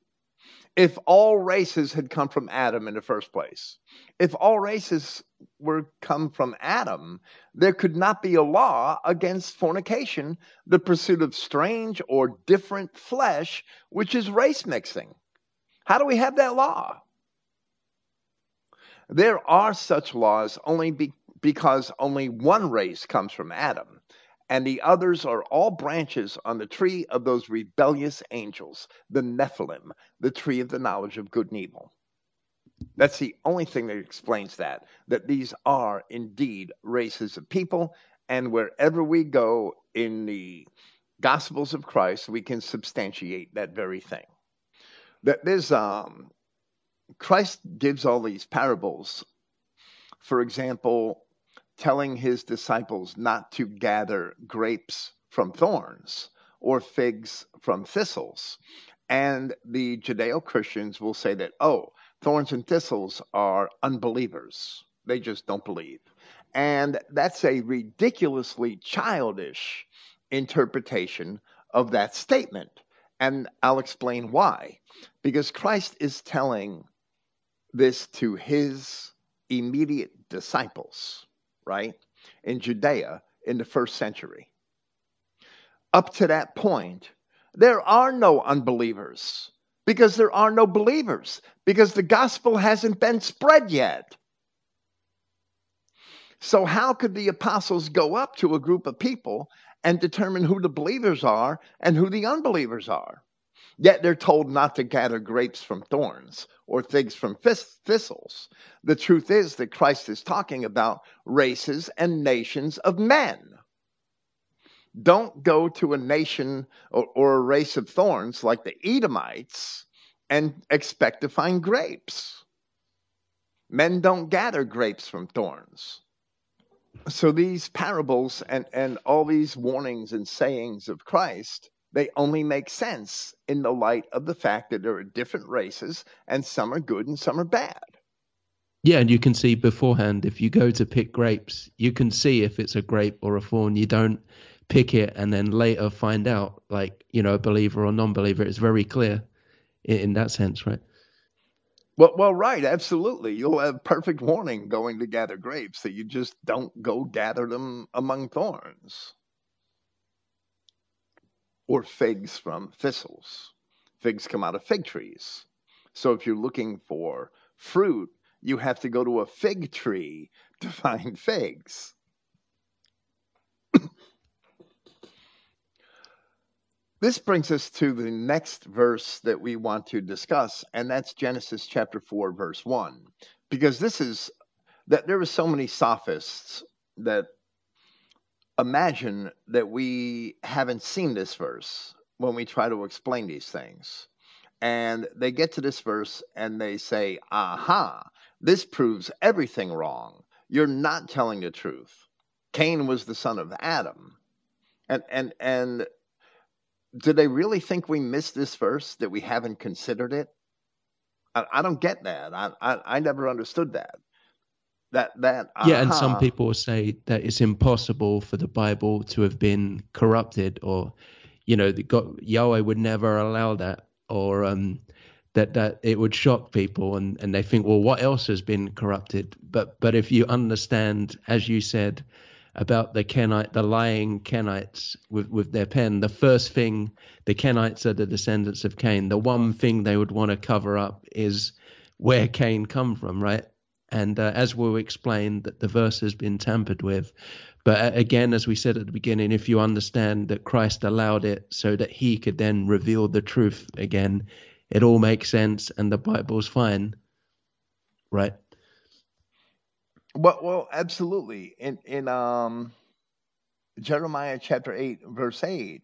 if all races had come from Adam in the first place, if all races were come from Adam, there could not be a law against fornication, the pursuit of strange or different flesh, which is race mixing. How do we have that law? There are such laws only be, because only one race comes from Adam and the others are all branches on the tree of those rebellious angels, the Nephilim, the tree of the knowledge of good and evil. That's the only thing that explains that, that these are indeed races of people, and wherever we go in the Gospels of Christ, we can substantiate that very thing. That there's um, Christ gives all these parables. For example, telling his disciples not to gather grapes from thorns or figs from thistles. And the Judeo Christians will say that, oh, thorns and thistles are unbelievers. They just don't believe. And that's a ridiculously childish interpretation of that statement. And I'll explain why. Because Christ is telling this to his immediate disciples right, in Judea in the first century. Up to that point, there are no unbelievers because there are no believers, because the gospel hasn't been spread yet. So, how could the apostles go up to a group of people and determine who the believers are and who the unbelievers are? Yet they're told not to gather grapes from thorns or figs from thistles. The truth is that Christ is talking about races and nations of men. Don't go to a nation or, or a race of thorns like the Edomites and expect to find grapes. Men don't gather grapes from thorns. So these parables and, and all these warnings and sayings of Christ they only make sense in the light of the fact that there are different races and some are good and some are bad. Yeah, and you can see beforehand if you go to pick grapes, you can see if it's a grape or a thorn. You don't pick it and then later find out, like, you know, a believer or non believer. It's very clear in, in that sense, right? Well, well, right, absolutely. You'll have perfect warning going to gather grapes that you just don't go gather them among thorns or figs from thistles. Figs come out of fig trees. So if you're looking for fruit, you have to go to a fig tree [LAUGHS] to find figs. [COUGHS] this brings us to the next verse that we want to discuss, and that's Genesis chapter 4, verse 1. Because this is that there are so many sophists that imagine that we haven't seen this verse when we try to explain these things. And they get to this verse and they say, aha, this proves everything wrong. You're not telling the truth. Cain was the son of Adam. And and and do they really think we missed this verse that we haven't considered it? I, I don't get that. I, I, I never understood that. That that uh-huh. yeah, and some people say that it's impossible for the Bible to have been corrupted, or you know, God, Yahweh would never allow that, or um, that that it would shock people, and and they think, well, what else has been corrupted? But but if you understand, as you said, about the Kenite, the lying Kenites with, with their pen. The first thing the Kenites are the descendants of Cain. The one thing they would want to cover up is where Cain come from, right? And uh, as we'll explain, that the verse has been tampered with. But uh, again, as we said at the beginning, if you understand that Christ allowed it so that he could then reveal the truth again, it all makes sense and the Bible's fine, right? Well, well, absolutely. In in um Jeremiah chapter 8 verse 8,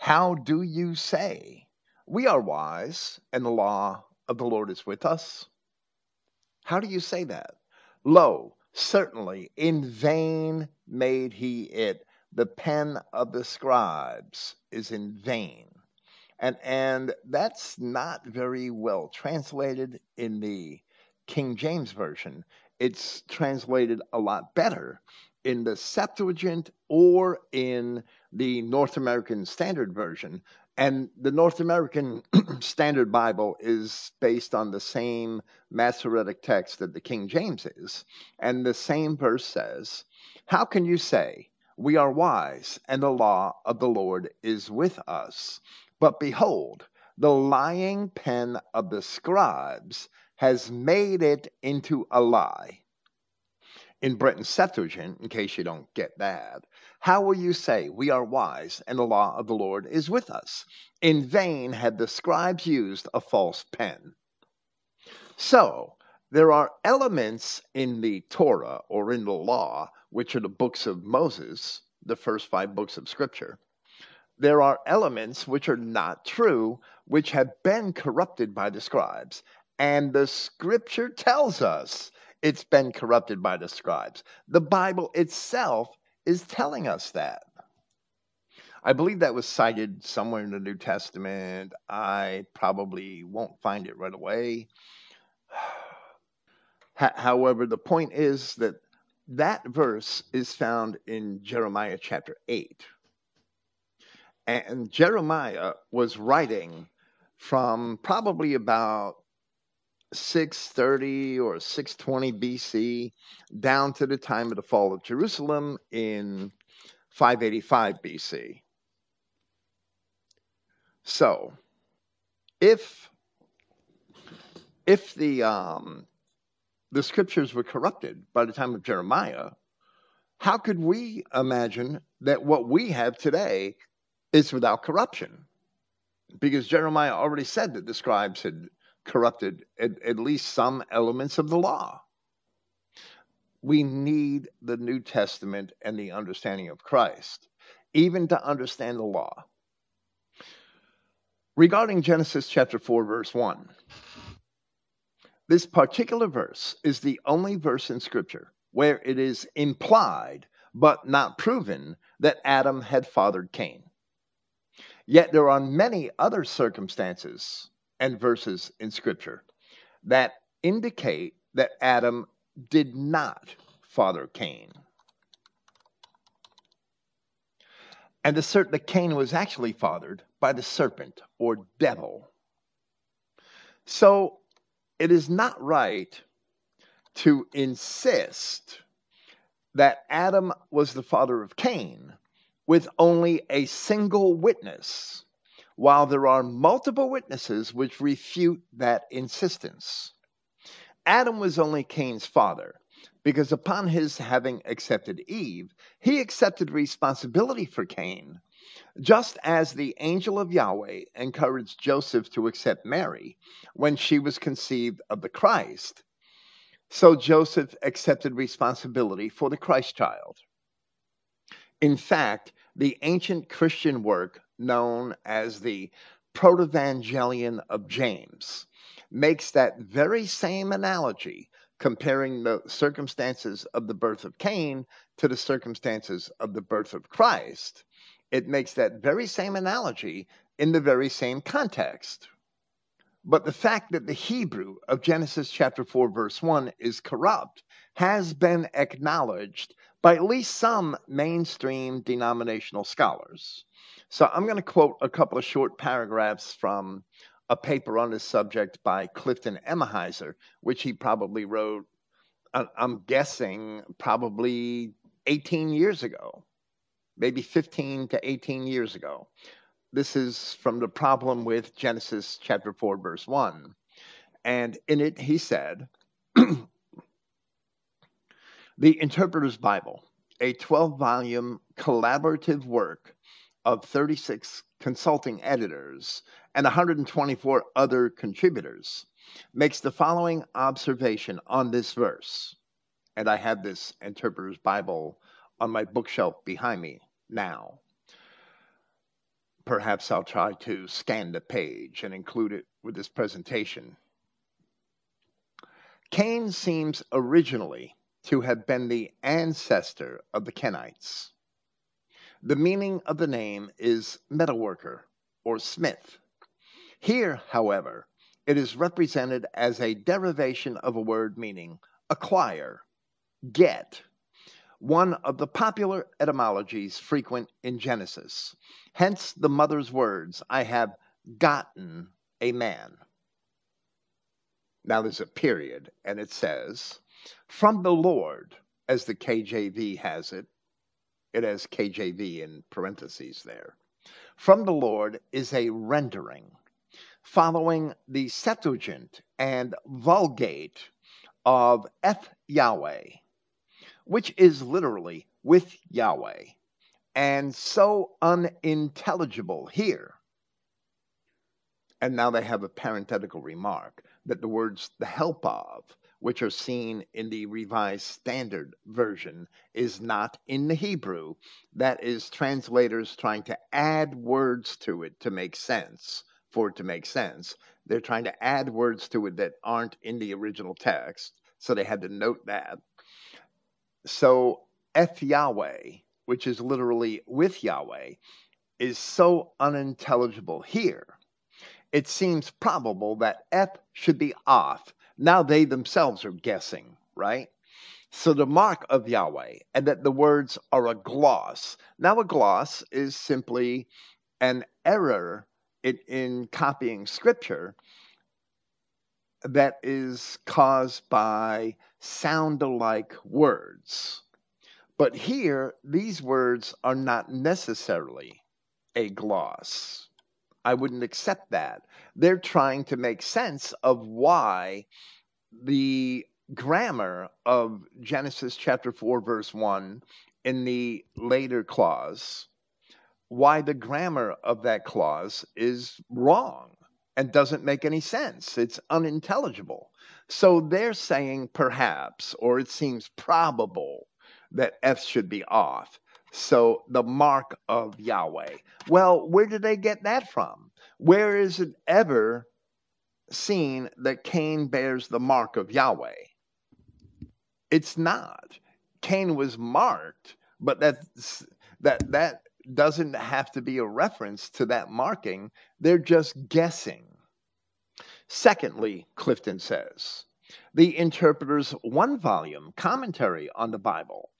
how do you say, we are wise and the law of the Lord is with us? How do you say that? Lo, certainly in vain made he it. The pen of the scribes is in vain. And and that's not very well translated in the King James version it's translated a lot better in the Septuagint or in the North American Standard Version. And the North American [CLEARS THROAT] Standard Bible is based on the same Masoretic text that the King James is. And the same verse says, How can you say, We are wise, and the law of the Lord is with us? But behold, the lying pen of the scribes has made it into a lie. In Brenton Septuagint, in case you don't get that, how will you say, We are wise, and the law of the Lord is with us? In vain had the scribes used a false pen. So, there are elements in the Torah or in the law, which are the books of Moses, the first five books of Scripture. There are elements which are not true, which have been corrupted by the scribes. And the scripture tells us it's been corrupted by the scribes. The Bible itself is telling us that. I believe that was cited somewhere in the New Testament. I probably won't find it right away. [SIGHS] However, the point is that that verse is found in Jeremiah chapter 8. And Jeremiah was writing from probably about 630 or 620 BC down to the time of the fall of Jerusalem in 585 BC. So, if if the um, the scriptures were corrupted by the time of Jeremiah, how could we imagine that what we have today is without corruption? Because Jeremiah already said that the scribes had corrupted at, at least some elements of the law. We need the New Testament and the understanding of Christ, even to understand the law. Regarding Genesis chapter 4, verse 1, this particular verse is the only verse in Scripture where it is implied but not proven that Adam had fathered Cain. Yet there are many other circumstances and verses in Scripture that indicate that Adam did not father Cain. And assert that Cain was actually fathered by the serpent or devil. So it is not right to insist that Adam was the father of Cain with only a single witness while there are multiple witnesses which refute that insistence. Adam was only Cain's father because upon his having accepted Eve, he accepted responsibility for Cain Just as the angel of Yahweh encouraged Joseph to accept Mary when she was conceived of the Christ, so Joseph accepted responsibility for the Christ child. In fact, the ancient Christian work known as the Protevangelion of James makes that very same analogy comparing the circumstances of the birth of Cain to the circumstances of the birth of Christ it makes that very same analogy in the very same context. But the fact that the Hebrew of Genesis chapter 4, verse 1 is corrupt has been acknowledged by at least some mainstream denominational scholars. So I'm going to quote a couple of short paragraphs from a paper on this subject by Clifton Emahiser, which he probably wrote, uh, I'm guessing, probably 18 years ago maybe 15 to 18 years ago. This is from the problem with Genesis chapter 4, verse 1. And in it, he said, [CLEARS THROAT] The Interpreter's Bible, a 12 volume collaborative work of 36 consulting editors and 124 other contributors, makes the following observation on this verse. And I have this Interpreter's Bible on my bookshelf behind me now. Perhaps I'll try to scan the page and include it with this presentation. Cain seems originally to have been the ancestor of the Kenites. The meaning of the name is metalworker or smith. Here, however, it is represented as a derivation of a word meaning acquire, get, one of the popular etymologies frequent in Genesis. Hence the mother's words, I have gotten a man. Now there's a period, and it says, From the Lord, as the KJV has it, it has KJV in parentheses there. From the Lord is a rendering following the Septuagint and Vulgate of Eth Yahweh which is literally with Yahweh, and so unintelligible here. And now they have a parenthetical remark that the words the help of, which are seen in the Revised Standard Version, is not in the Hebrew. That is translators trying to add words to it to make sense, for it to make sense. They're trying to add words to it that aren't in the original text, so they had to note that. So Eth Yahweh, which is literally with Yahweh, is so unintelligible here. It seems probable that Eth should be oth. Now they themselves are guessing, right? So the mark of Yahweh, and that the words are a gloss. Now, a gloss is simply an error in, in copying scripture that is caused by sound alike words. But here, these words are not necessarily a gloss. I wouldn't accept that. They're trying to make sense of why the grammar of Genesis chapter 4, verse 1 in the later clause, why the grammar of that clause is wrong and doesn't make any sense. It's unintelligible. So they're saying perhaps, or it seems probable, that Eth should be oth. So the mark of Yahweh. Well, where did they get that from? Where is it ever seen that Cain bears the mark of Yahweh? It's not. Cain was marked, but that's, that that doesn't have to be a reference to that marking. They're just guessing. Secondly, Clifton says, the interpreter's one volume commentary on the Bible,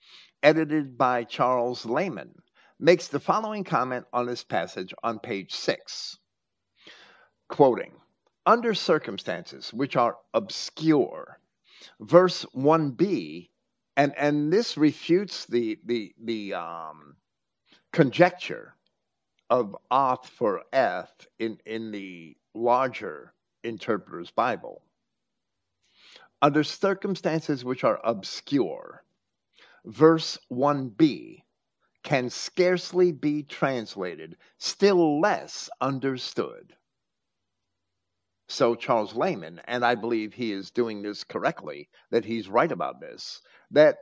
edited by Charles Laymon, makes the following comment on this passage on page 6. Quoting, under circumstances which are obscure, verse 1b, and, and this refutes the, the, the um, conjecture of oth for eth in, in the larger interpreter's Bible. Under circumstances which are obscure, verse 1b can scarcely be translated, still less understood. So Charles Laymon, and I believe he is doing this correctly, that he's right about this, that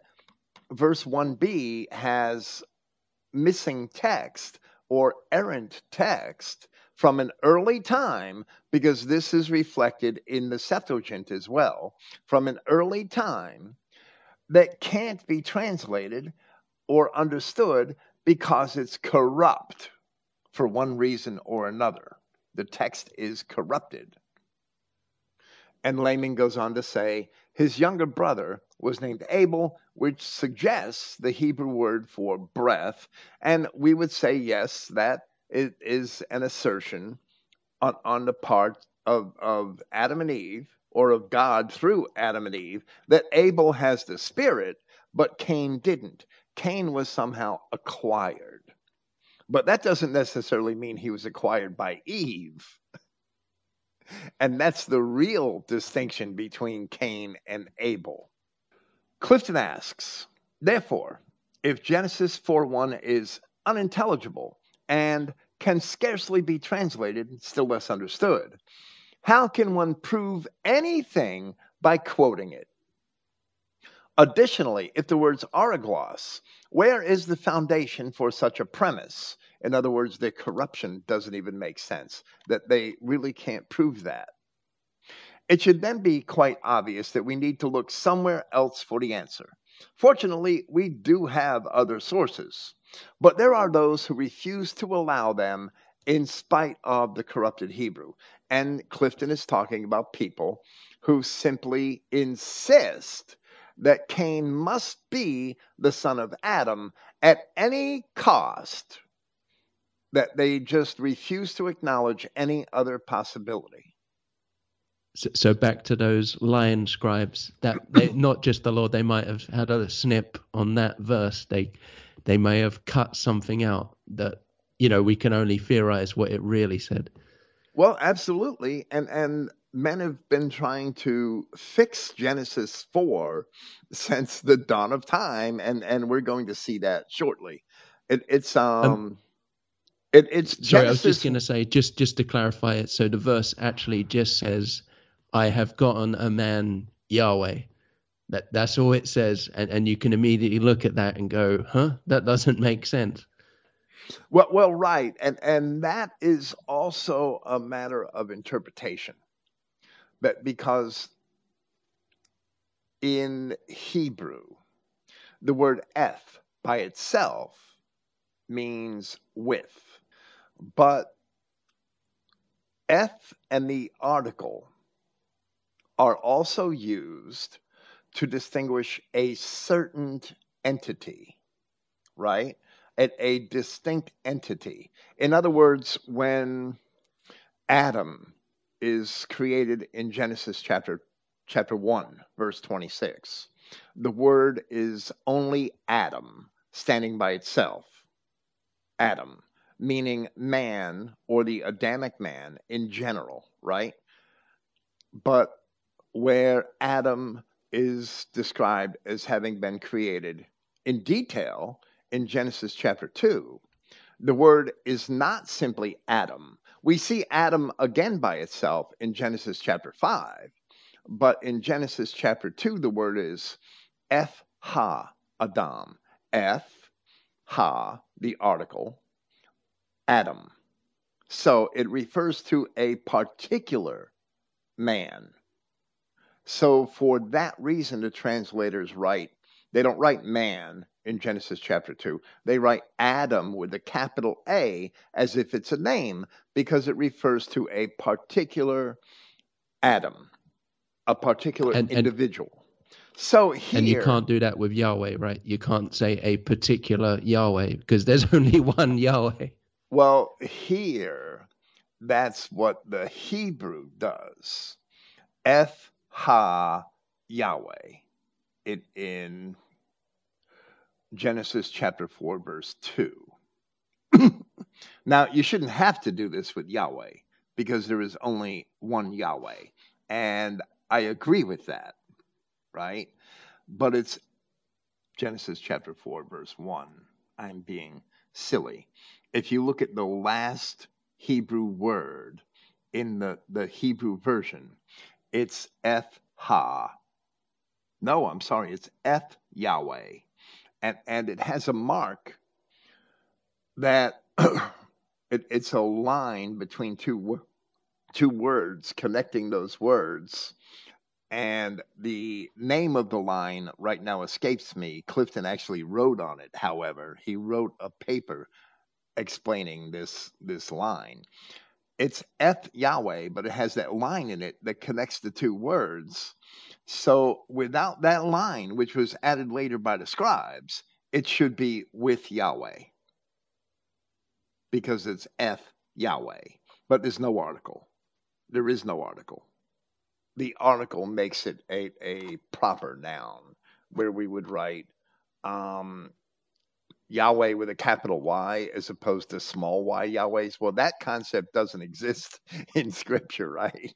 verse 1b has missing text or errant text from an early time, because this is reflected in the Septuagint as well, from an early time that can't be translated or understood because it's corrupt for one reason or another. The text is corrupted. And Laymon goes on to say his younger brother was named Abel, which suggests the Hebrew word for breath. And we would say, yes, that it is an assertion on, on the part of, of Adam and Eve, or of God through Adam and Eve, that Abel has the spirit, but Cain didn't. Cain was somehow acquired. But that doesn't necessarily mean he was acquired by Eve. And that's the real distinction between Cain and Abel. Clifton asks, therefore, if Genesis 4:1 is unintelligible and can scarcely be translated, still less understood, how can one prove anything by quoting it? Additionally, if the words are a gloss, where is the foundation for such a premise? In other words, their corruption doesn't even make sense, that they really can't prove that. It should then be quite obvious that we need to look somewhere else for the answer. Fortunately, we do have other sources, but there are those who refuse to allow them in spite of the corrupted Hebrew. And Clifton is talking about people who simply insist that Cain must be the son of Adam at any cost that they just refuse to acknowledge any other possibility. So, so back to those lion scribes that they, [COUGHS] not just the Lord, they might have had a snip on that verse. They they may have cut something out that you know we can only theorize what it really said. Well, absolutely, and and men have been trying to fix Genesis four since the dawn of time, and and we're going to see that shortly. It, it's um, um it, it's sorry. I was just going to say, just just to clarify it. So the verse actually just says, "I have gotten a man Yahweh." That that's all it says, and and you can immediately look at that and go, "Huh? That doesn't make sense." Well, well, right, and and that is also a matter of interpretation, but because in Hebrew, the word "eth" by itself means with. But Eth and the article are also used to distinguish a certain entity, right? At a distinct entity. In other words, when Adam is created in Genesis chapter chapter 1 verse 26 the word is only adam standing by itself adam meaning man or the Adamic man in general, right? But where Adam is described as having been created in detail in Genesis chapter 2, the word is not simply Adam. We see Adam again by itself in Genesis chapter 5, but in Genesis chapter 2, the word is Eth Ha Adam. Eth Ha, the article, Adam. So it refers to a particular man. So for that reason, the translators write, they don't write man in Genesis chapter 2. They write Adam with a capital A as if it's a name because it refers to a particular Adam, a particular and, individual. And, so here, and you can't do that with Yahweh, right? You can't say a particular Yahweh because there's [LAUGHS] only one Yahweh. Well, here, that's what the Hebrew does. Eth ha Yahweh. It in Genesis chapter 4, verse 2. [CLEARS THROAT] now, you shouldn't have to do this with Yahweh because there is only one Yahweh. And I agree with that, right? But it's Genesis chapter 4, verse 1. I'm being silly. If you look at the last Hebrew word in the, the Hebrew version, it's Eth Ha. No, I'm sorry, it's Eth Yahweh. And, and it has a mark that [CLEARS THROAT] it, it's a line between two, two words, connecting those words. And the name of the line right now escapes me. Clifton actually wrote on it, however. He wrote a paper explaining this this line. It's Eth Yahweh, but it has that line in it that connects the two words. So without that line, which was added later by the scribes, it should be with Yahweh because it's Eth Yahweh. But there's no article. There is no article. The article makes it a, a proper noun where we would write um, Yahweh with a capital Y as opposed to small y Yahwehs. Well, that concept doesn't [LAUGHS] exist in scripture, right?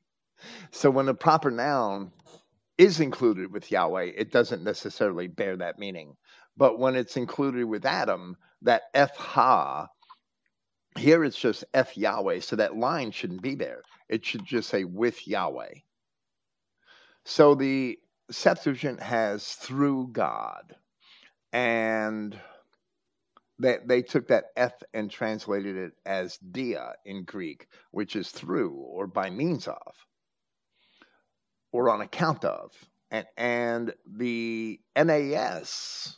So when a proper noun is included with Yahweh, it doesn't necessarily bear that meaning. But when it's included with Adam, that Eth Ha, here it's just Eth Yahweh. So that line shouldn't be there. It should just say with Yahweh. So the Septuagint has through God. And they, they took that Eth and translated it as dia in Greek, which is through or by means of or on account of. And, and the NAS,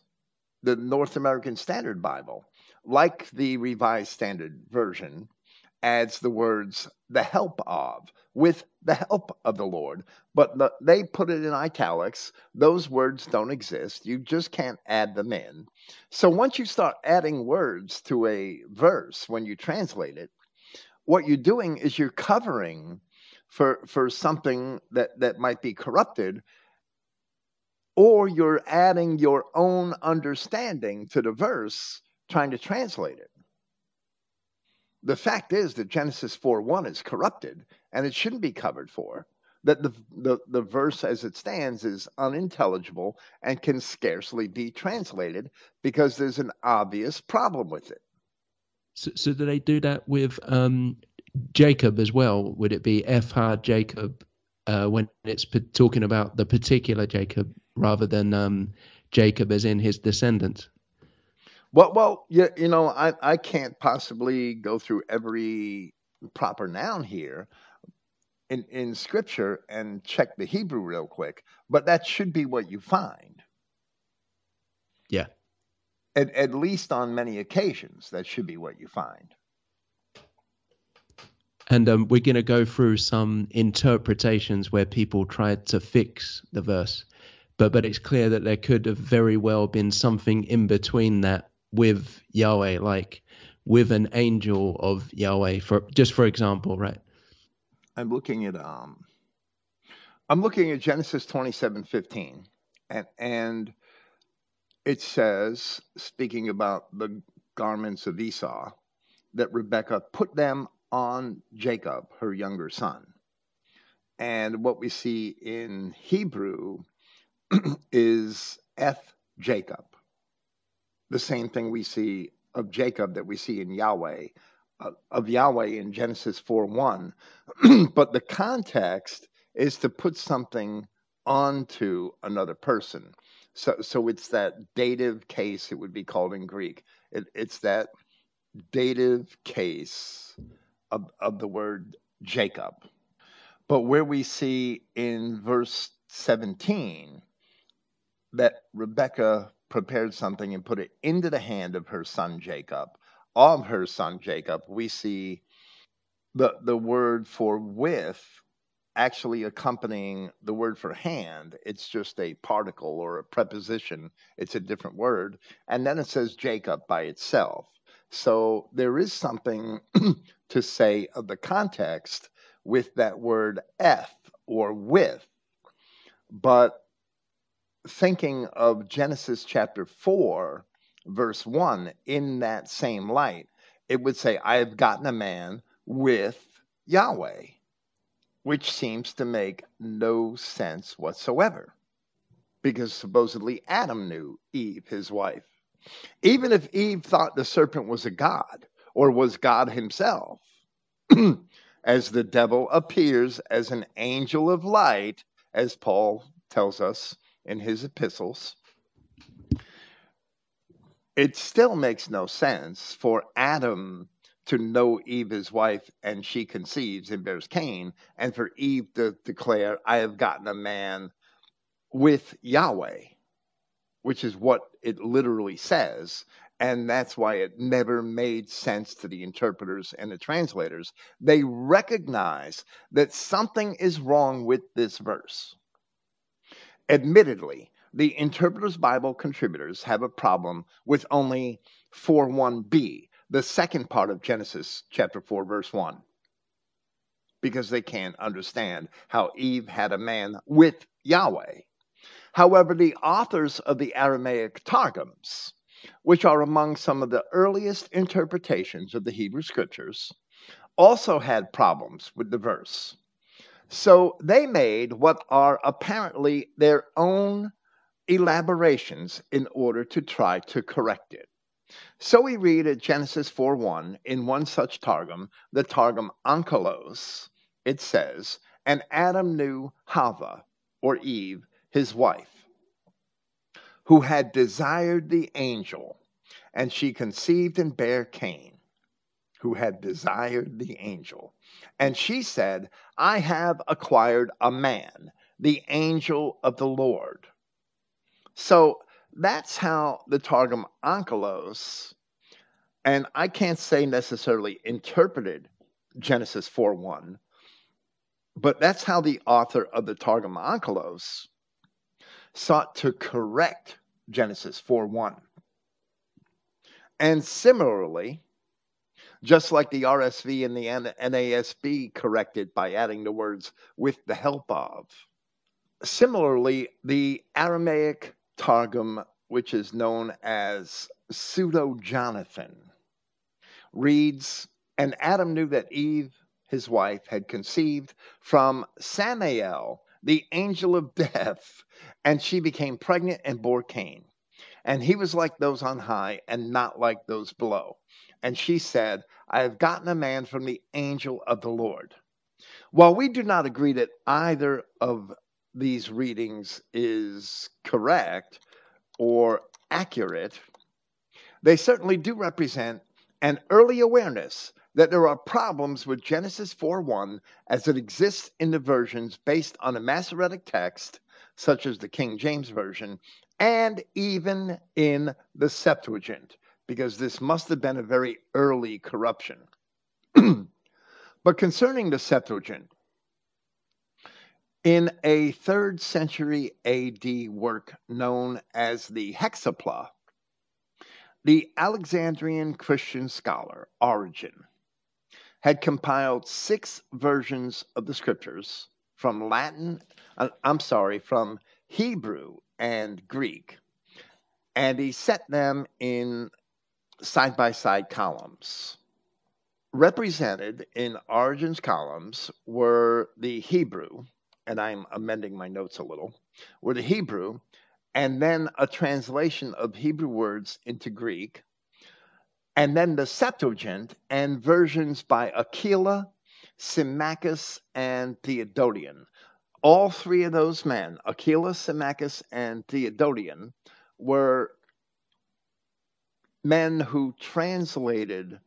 the North American Standard Bible, like the Revised Standard Version, adds the words the help of with the help of the Lord. But the, they put it in italics. Those words don't exist. You just can't add them in. So once you start adding words to a verse when you translate it, what you're doing is you're covering for for something that that might be corrupted or you're adding your own understanding to the verse trying to translate it the fact is that Genesis 4 1 is corrupted and it shouldn't be covered for. That the, the, the verse as it stands is unintelligible and can scarcely be translated because there's an obvious problem with it. So, so do they do that with um, Jacob as well? Would it be Eth hard Jacob uh, when it's p- talking about the particular Jacob rather than um, Jacob as in his descendants? Well, well, yeah, you know, I, I can't possibly go through every proper noun here in, in scripture and check the Hebrew real quick, but that should be what you find. Yeah. At, at least on many occasions, that should be what you find. And um, we're going to go through some interpretations where people tried to fix the verse, but but it's clear that there could have very well been something in between that with Yahweh, like with an angel of Yahweh, for just for example, right? I'm looking at um I'm looking at Genesis 27, 15, and and it says, speaking about the garments of Esau, that Rebekah put them on Jacob, her younger son. And what we see in Hebrew [CLEARS THROAT] is Eth Jacob the same thing we see of Jacob that we see in Yahweh, uh, of Yahweh in Genesis 4 1. [CLEARS THROAT] but the context is to put something onto another person. So, so it's that dative case, it would be called in Greek. It, it's that dative case of, of the word Jacob. But where we see in verse 17 that Rebecca prepared something and put it into the hand of her son Jacob, of her son Jacob, we see the the word for with actually accompanying the word for hand. It's just a particle or a preposition. It's a different word. And then it says Jacob by itself. So there is something [CLEARS THROAT] to say of the context with that word eth or with. But thinking of Genesis chapter 4, verse 1, in that same light, it would say, I have gotten a man with Yahweh, which seems to make no sense whatsoever. Because supposedly Adam knew Eve, his wife. Even if Eve thought the serpent was a god or was God himself, [CLEARS THROAT] as the devil appears as an angel of light, as Paul tells us in his epistles, it still makes no sense for Adam to know Eve, his wife, and she conceives and bears Cain, and for Eve to declare, I have gotten a man with Yahweh, which is what it literally says. And that's why it never made sense to the interpreters and the translators. They recognize that something is wrong with this verse. Admittedly, the Interpreter's Bible contributors have a problem with only 4 1b, the second part of Genesis chapter 4, verse 1, because they can't understand how Eve had a man with Yahweh. However, the authors of the Aramaic Targums, which are among some of the earliest interpretations of the Hebrew Scriptures, also had problems with the verse. So they made what are apparently their own elaborations in order to try to correct it. So we read at Genesis 4:1 in one such Targum, the Targum Onkelos, it says, And Adam knew Hava, or Eve, his wife, who had desired the angel, and she conceived and bare Cain, who had desired the angel. And she said, I have acquired a man, the angel of the Lord. So that's how the Targum Onkelos, and I can't say necessarily interpreted Genesis 4 1, but that's how the author of the Targum Onkelos sought to correct Genesis 4 1. And similarly, just like the RSV and the NASB corrected by adding the words with the help of. Similarly, the Aramaic Targum, which is known as Pseudo Jonathan, reads And Adam knew that Eve, his wife, had conceived from Samael, the angel of death, and she became pregnant and bore Cain. And he was like those on high and not like those below. And she said, I have gotten a man from the angel of the Lord. While we do not agree that either of these readings is correct or accurate, they certainly do represent an early awareness that there are problems with Genesis 4:1 as it exists in the versions based on a Masoretic text, such as the King James Version, and even in the Septuagint, because this must have been a very early corruption. [CLEARS THROAT] but concerning the Septuagint, in a third century AD work known as the Hexapla, the Alexandrian Christian scholar Origen had compiled six versions of the scriptures from Latin, uh, I'm sorry, from Hebrew and Greek, and he set them in side by side columns. Represented in Origen's columns were the Hebrew, and I'm amending my notes a little, were the Hebrew, and then a translation of Hebrew words into Greek, and then the Septuagint and versions by Aquila, Symmachus, and Theodotion. All three of those men, Aquila, Symmachus, and Theodotion, were men who translated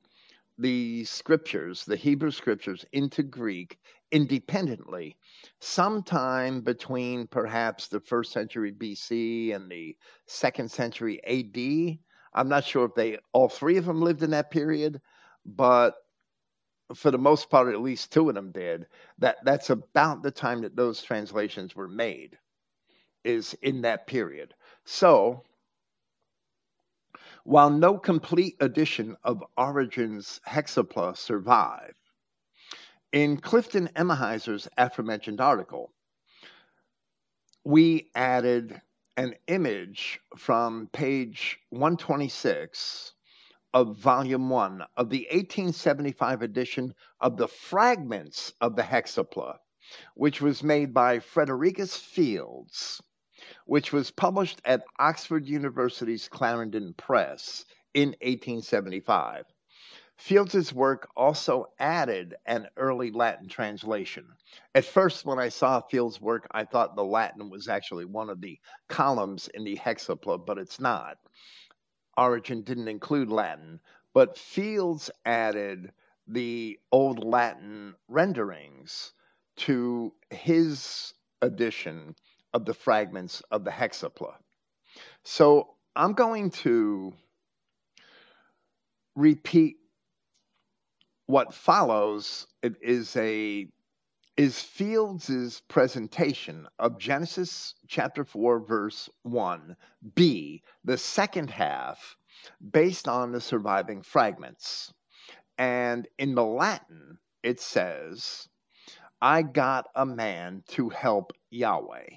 the scriptures, the Hebrew scriptures, into Greek independently sometime between perhaps the first century BC and the second century AD. I'm not sure if they all three of them lived in that period, but for the most part, at least two of them did. That that's about the time that those translations were made, is in that period. So, while no complete edition of Origen's Hexapla survived, in Clifton Emahiser's aforementioned article, we added an image from page 126 of volume 1 of the 1875 edition of the fragments of the hexapla which was made by Fredericus Fields which was published at Oxford University's Clarendon Press in 1875. Fields's work also added an early Latin translation. At first, when I saw Fields' work, I thought the Latin was actually one of the columns in the Hexapla, but it's not. Origen didn't include Latin, but Fields added the Old Latin renderings to his edition of the fragments of the Hexapla. So I'm going to repeat what follows is a is Fields's presentation of Genesis chapter 4 verse 1 B the second half based on the surviving fragments. And in the Latin it says I got a man to help Yahweh.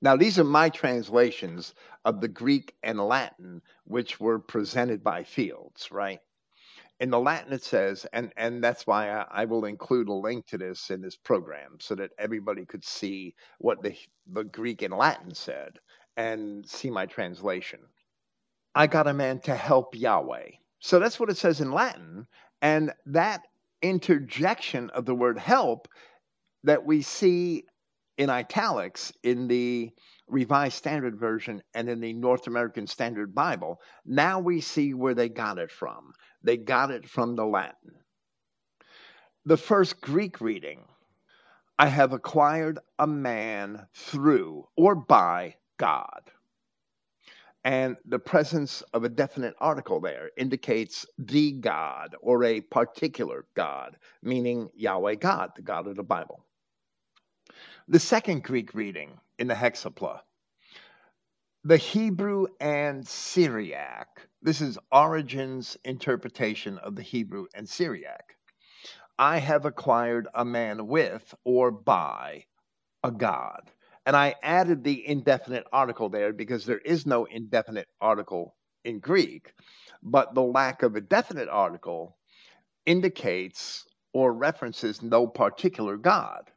Now these are my translations of the Greek and Latin which were presented by Fields right in the Latin it says, and and that's why I, I, will include a link to this in this program so that everybody could see what the the Greek and Latin said and see my translation. I got a man to help Yahweh. So that's what it says in Latin, and that interjection of the word help that we see in italics in the Revised Standard Version and in the North American Standard Bible, now we see where they got it from. They got it from the Latin. The first Greek reading I have acquired a man through or by God. And the presence of a definite article there indicates the God or a particular God, meaning Yahweh God, the God of the Bible. The second Greek reading in the Hexapla the Hebrew and Syriac. This is Origen's interpretation of the Hebrew and Syriac. I have acquired a man with or by a God. And I added the indefinite article there because there is no indefinite article in Greek, but the lack of a definite article indicates or references no particular God.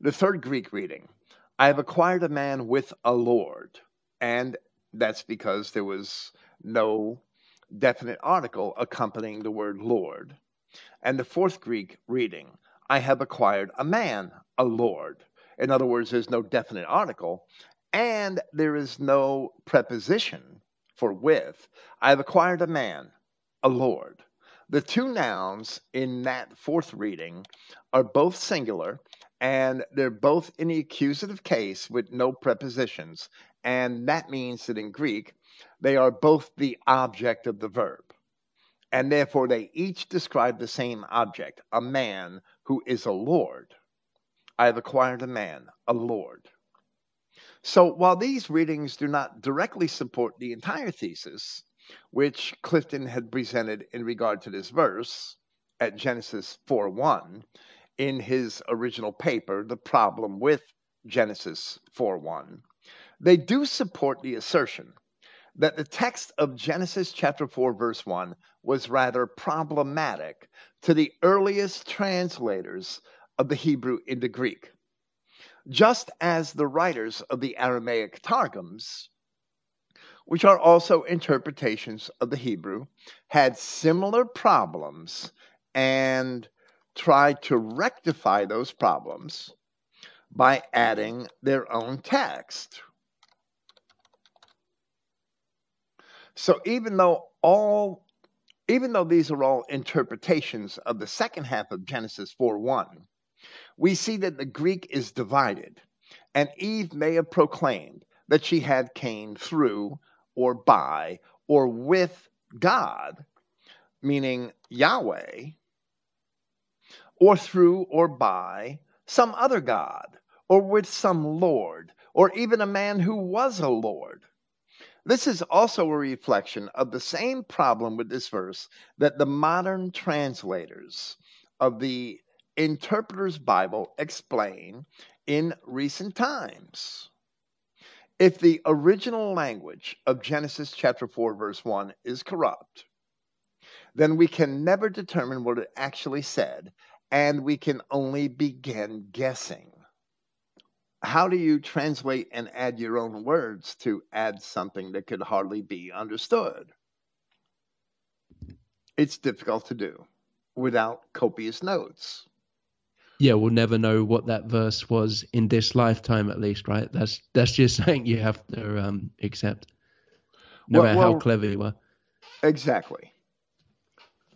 The third Greek reading I have acquired a man with a Lord. And that's because there was no definite article accompanying the word Lord. And the fourth Greek reading, I have acquired a man, a Lord. In other words, there's no definite article, and there is no preposition for with. I have acquired a man, a Lord. The two nouns in that fourth reading are both singular and they're both in the accusative case with no prepositions. And that means that in Greek, they are both the object of the verb. And therefore, they each describe the same object a man who is a lord. I have acquired a man, a lord. So while these readings do not directly support the entire thesis, which Clifton had presented in regard to this verse at Genesis 4 1, in his original paper, The Problem with Genesis 4 1, they do support the assertion that the text of Genesis chapter 4, verse 1 was rather problematic to the earliest translators of the Hebrew into Greek. Just as the writers of the Aramaic Targums, which are also interpretations of the Hebrew, had similar problems and tried to rectify those problems by adding their own text. So even though all even though these are all interpretations of the second half of Genesis 4:1, we see that the Greek is divided, and Eve may have proclaimed that she had Cain through or by or with God, meaning Yahweh, or through or by some other God, or with some Lord, or even a man who was a Lord. This is also a reflection of the same problem with this verse that the modern translators of the Interpreter's Bible explain in recent times. If the original language of Genesis chapter 4, verse 1 is corrupt, then we can never determine what it actually said and we can only begin guessing. how do you translate and add your own words to add something that could hardly be understood? It's difficult to do without copious notes. Yeah, we'll never know what that verse was in this lifetime, at least, right? That's that's just [LAUGHS] something you have to um, accept, no well, matter well, how clever you are. Exactly.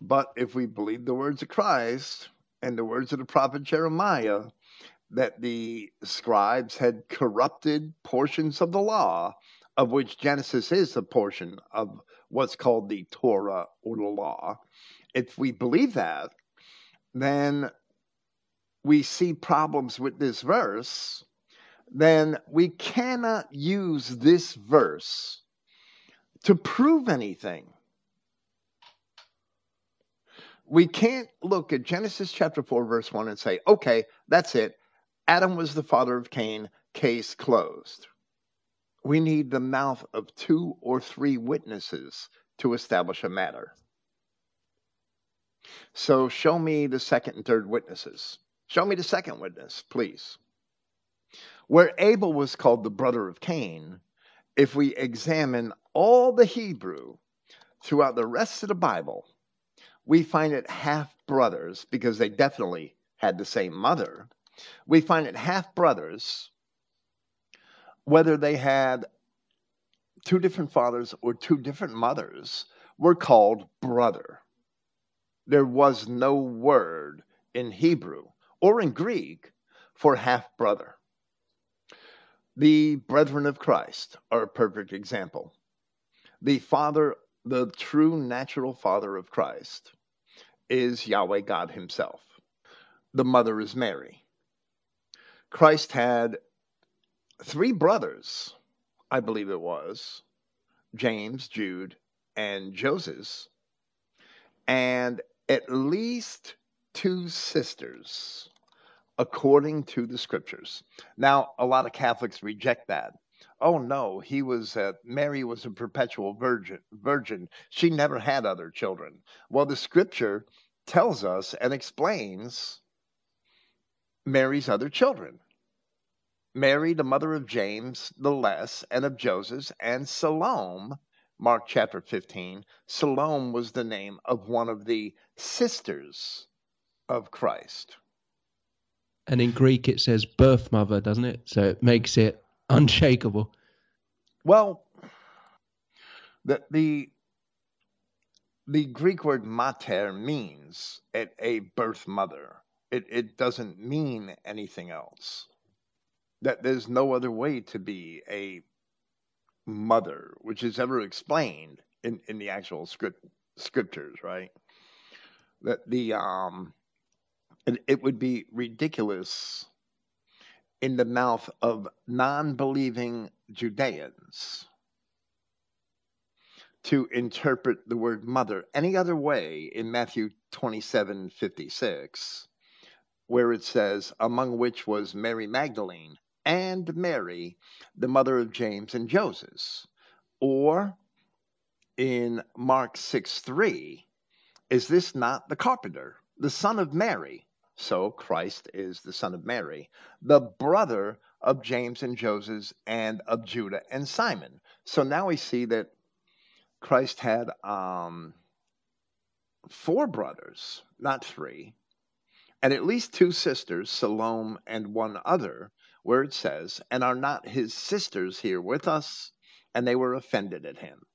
But if we believe the words of Christ and the words of the prophet Jeremiah, that the scribes had corrupted portions of the law, of which Genesis is a portion of what's called the Torah or the law. If we believe that, then we see problems with this verse, then we cannot use this verse to prove anything. We can't look at Genesis chapter 4, verse 1 and say, okay, that's it. Adam was the father of Cain, case closed. We need the mouth of two or three witnesses to establish a matter. So show me the second and third witnesses. Show me the second witness, please. Where Abel was called the brother of Cain, if we examine all the Hebrew throughout the rest of the Bible, we find it half brothers because they definitely had the same mother we find it half brothers, whether they had two different fathers or two different mothers, were called brother. There was no word in Hebrew or in Greek for half brother. The brethren of Christ are a perfect example. The father, the true natural father of Christ, is Yahweh God Himself. The mother is Mary. Christ had three brothers, I believe it was James, Jude, and Joseph, and at least two sisters, according to the scriptures. Now, a lot of Catholics reject that. Oh no, he was uh, Mary was a perpetual virgin. Virgin. She never had other children. Well, the scripture tells us and explains Mary's other children. Mary, the mother of James the Less and of Joseph, and Salome, Mark chapter 15. Salome was the name of one of the sisters of Christ. And in Greek it says birth mother, doesn't it? So it makes it unshakable. Well, the the the Greek word mater means a, a birth mother. It, it doesn't mean anything else. That there's no other way to be a mother, which is ever explained in, in the actual script scriptures, right? That the um it, it would be ridiculous in the mouth of non-believing Judeans to interpret the word mother any other way in Matthew 27 56, where it says, among which was Mary Magdalene and Mary, the mother of James and Joseph. Or in Mark 6 3, is this not the carpenter, the son of Mary? So Christ is the son of Mary, the brother of James and Joseph and of Judah and Simon. So now we see that Christ had um, four brothers, not three, and at least two sisters, Salome and one other, where it says, And are not his sisters here with us? And they were offended at him.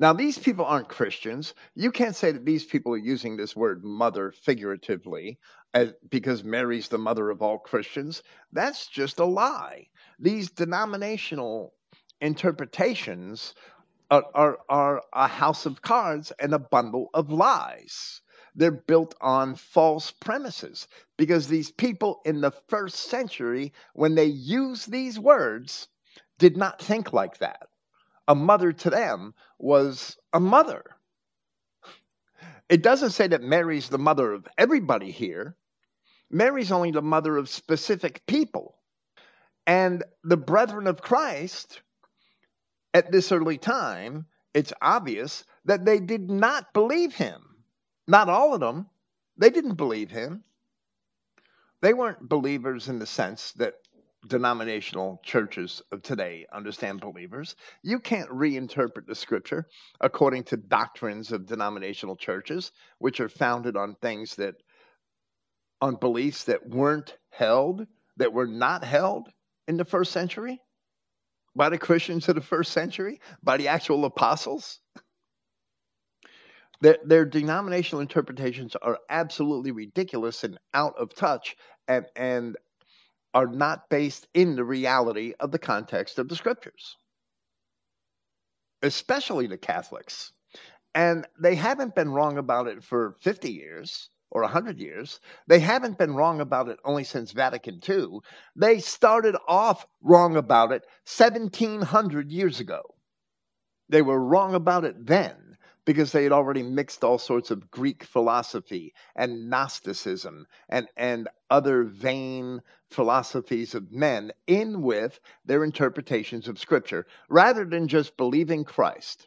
Now, these people aren't Christians. You can't say that these people are using this word mother figuratively as, because Mary's the mother of all Christians. That's just a lie. These denominational interpretations are, are, are a house of cards and a bundle of lies. They're built on false premises because these people in the first century, when they used these words, did not think like that. A mother to them was a mother. It doesn't say that Mary's the mother of everybody here. Mary's only the mother of specific people. And the brethren of Christ, at this early time, it's obvious that they did not believe him. Not all of them. They didn't believe him. They weren't believers in the sense that denominational churches of today understand believers. You can't reinterpret the scripture according to doctrines of denominational churches, which are founded on things that, on beliefs that weren't held, that were not held in the first century by the Christians of the first century, by the actual apostles. Their, their denominational interpretations are absolutely ridiculous and out of touch and, and are not based in the reality of the context of the scriptures, especially the Catholics. And they haven't been wrong about it for 50 years or 100 years. They haven't been wrong about it only since Vatican II. They started off wrong about it 1700 years ago. They were wrong about it then because they had already mixed all sorts of Greek philosophy and Gnosticism and, and other vain philosophies of men in with their interpretations of Scripture, rather than just believing Christ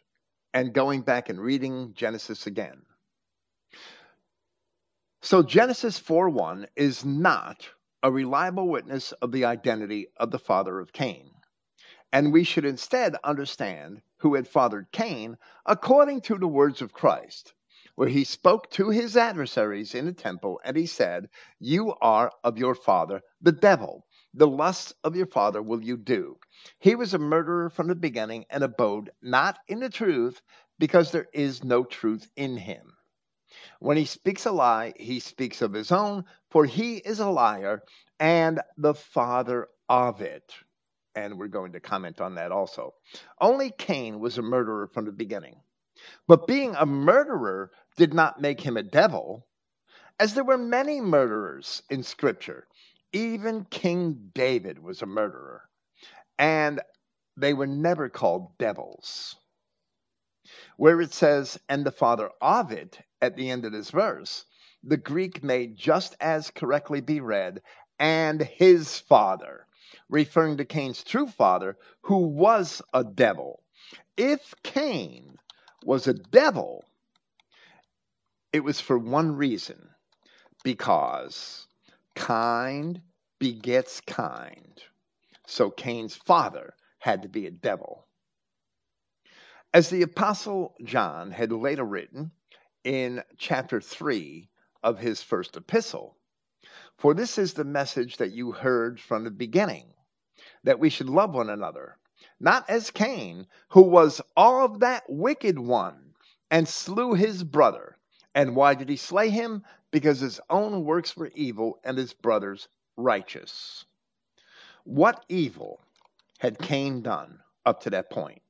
and going back and reading Genesis again. So Genesis 4:1 is not a reliable witness of the identity of the father of Cain. And we should instead understand who had fathered Cain according to the words of Christ, where he spoke to his adversaries in the temple and he said, You are of your father, the devil. The lusts of your father will you do. He was a murderer from the beginning and abode not in the truth because there is no truth in him. When he speaks a lie, he speaks of his own, for he is a liar and the father of it and we're going to comment on that also. Only Cain was a murderer from the beginning. But being a murderer did not make him a devil, as there were many murderers in Scripture. Even King David was a murderer, and they were never called devils. Where it says, and the father of it at the end of this verse, the Greek may just as correctly be read, and his father referring to Cain's true father, who was a devil. If Cain was a devil, it was for one reason because kind begets kind. So Cain's father had to be a devil. As the Apostle John had later written in chapter 3 of his first epistle, for this is the message that you heard from the beginning that we should love one another, not as Cain, who was all of that wicked one and slew his brother. And why did he slay him? Because his own works were evil and his brother's righteous. What evil had Cain done up to that point?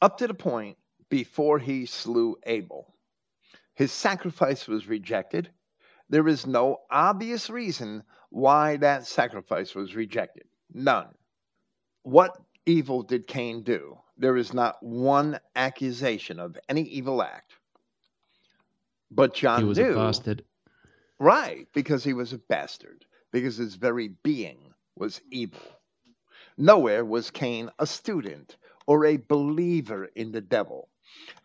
Up to the point before he slew Abel. His sacrifice was rejected. There is no obvious reason why that sacrifice was rejected. None. What evil did Cain do? There is not one accusation of any evil act. But John he was knew, a bastard. Right, because he was a bastard, because his very being was evil. Nowhere was Cain a student or a believer in the devil,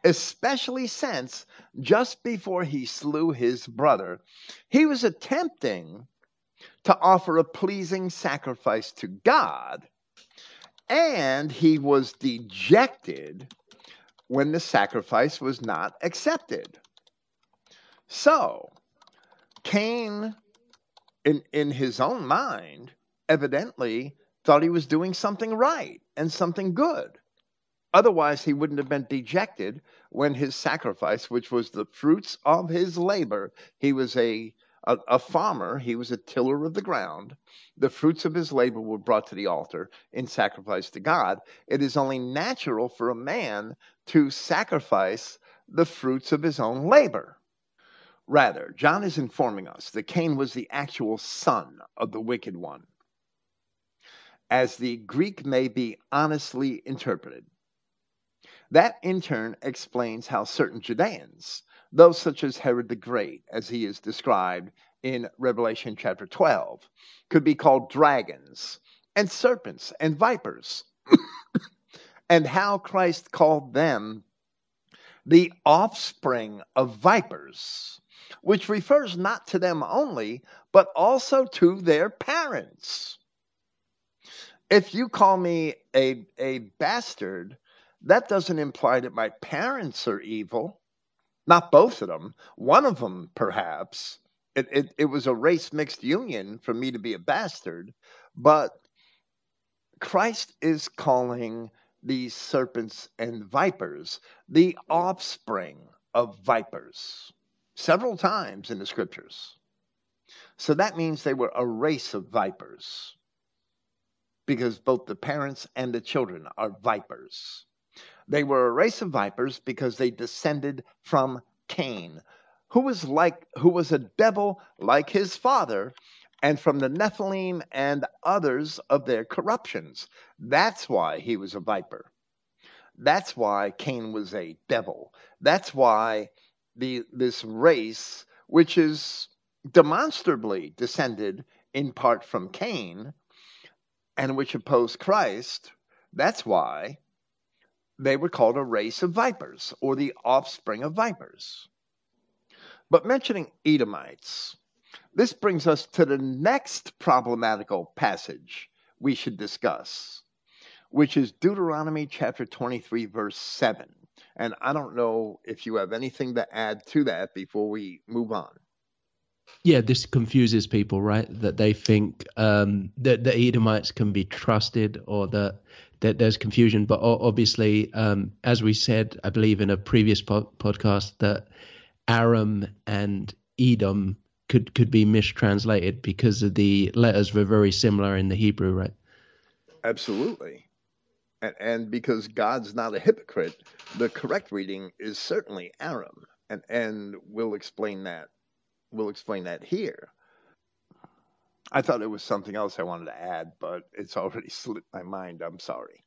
especially since just before he slew his brother, he was attempting to offer a pleasing sacrifice to God and he was dejected when the sacrifice was not accepted. So, Cain, in, in his own mind, evidently thought he was doing something right and something good. Otherwise, he wouldn't have been dejected when his sacrifice, which was the fruits of his labor, he was a a, a farmer, he was a tiller of the ground. The fruits of his labor were brought to the altar in sacrifice to God. It is only natural for a man to sacrifice the fruits of his own labor. Rather, John is informing us that Cain was the actual son of the wicked one, as the Greek may be honestly interpreted. That in turn explains how certain Judeans those such as Herod the Great, as he is described in Revelation chapter 12, could be called dragons and serpents and vipers, [COUGHS] and how Christ called them the offspring of vipers, which refers not to them only, but also to their parents. if you call me a a bastard, that doesn't imply that my parents are evil. Not both of them. One of them, perhaps. It, it, it was a race mixed union for me to be a bastard. But Christ is calling these serpents and vipers the offspring of vipers several times in the scriptures. So that means they were a race of vipers because both the parents and the children are vipers. They were a race of vipers because they descended from Cain, who was like who was a devil like his father, and from the Nephilim and others of their corruptions. That's why he was a viper. That's why Cain was a devil. That's why the this race, which is demonstrably descended in part from Cain, and which opposed Christ, that's why they were called a race of vipers or the offspring of vipers. But mentioning Edomites, this brings us to the next problematical passage we should discuss, which is Deuteronomy chapter 23, verse 7. And I don't know if you have anything to add to that before we move on. Yeah, this confuses people, right? That they think um, that the Edomites can be trusted or that, that there's confusion. But obviously, um, as we said, I believe in a previous po- podcast, that Aram and Edom could, could be mistranslated because of the letters were very similar in the Hebrew, right? Absolutely and, and because God's not a hypocrite, the correct reading is certainly Aram, and and we'll explain that. We'll explain that here. I thought it was something else I wanted to add, but it's already [LAUGHS] slipped my mind. I'm sorry.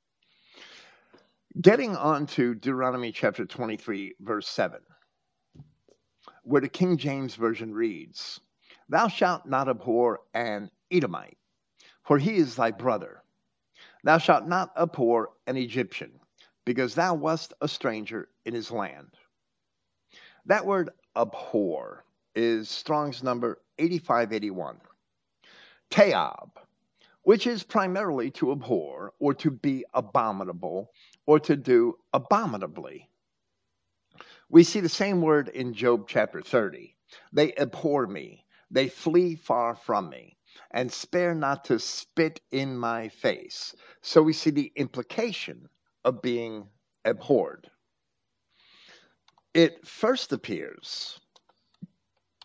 Getting on to Deuteronomy chapter 23, verse 7, where the King James Version reads, Thou shalt not abhor an Edomite, for he is thy brother Thou shalt not abhor an Egyptian, because thou wast a stranger in his land. That word abhor is Strong's number 8581. Teab, which is primarily to abhor or to be abominable or to do abominably. We see the same word in Job chapter 30. They abhor me, they flee far from me and spare not to spit in my face. So we see the implication of being abhorred. It first appears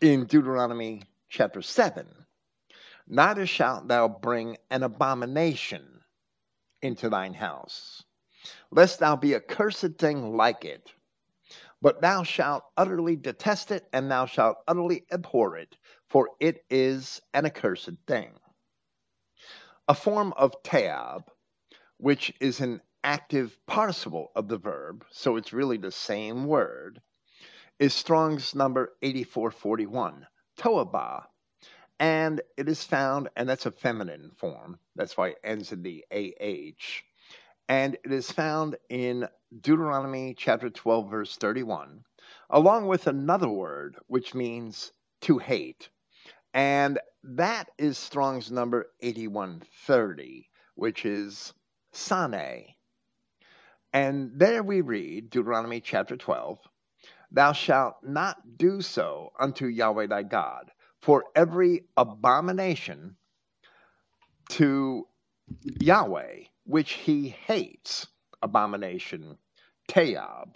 in Deuteronomy chapter 7 Neither shalt thou bring an abomination into thine house, lest thou be a cursed thing like it. But thou shalt utterly detest it, and thou shalt utterly abhor it, for it is an accursed thing. A form of teab, which is an active participle of the verb, so it's really the same word, is Strong's number 8441, toaba. And it is found, and that's a feminine form, that's why it ends in the AH. And it is found in Deuteronomy chapter 12, verse 31, along with another word which means to hate. And that is Strong's number 8130, which is Sane. And there we read, Deuteronomy chapter 12, Thou shalt not do so unto Yahweh thy God, for every abomination to Yahweh, which he hates, abomination, Teab,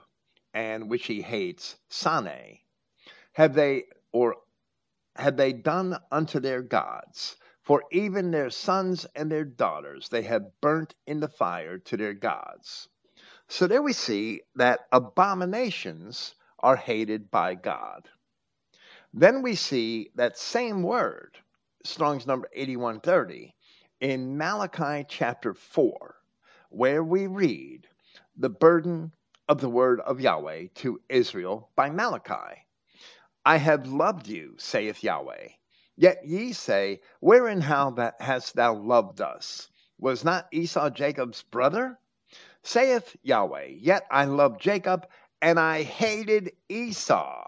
and which he hates, Sane, have they, or had they done unto their gods. For even their sons and their daughters they have burnt in the fire to their gods. So there we see that abominations are hated by God. Then we see that same word, Strong's number 8130, in Malachi chapter 4, where we read the burden of the word of Yahweh to Israel by Malachi. I have loved you, saith Yahweh. Yet ye say, Wherein how that hast thou loved us? Was not Esau Jacob's brother? Saith Yahweh, Yet I loved Jacob, and I hated Esau,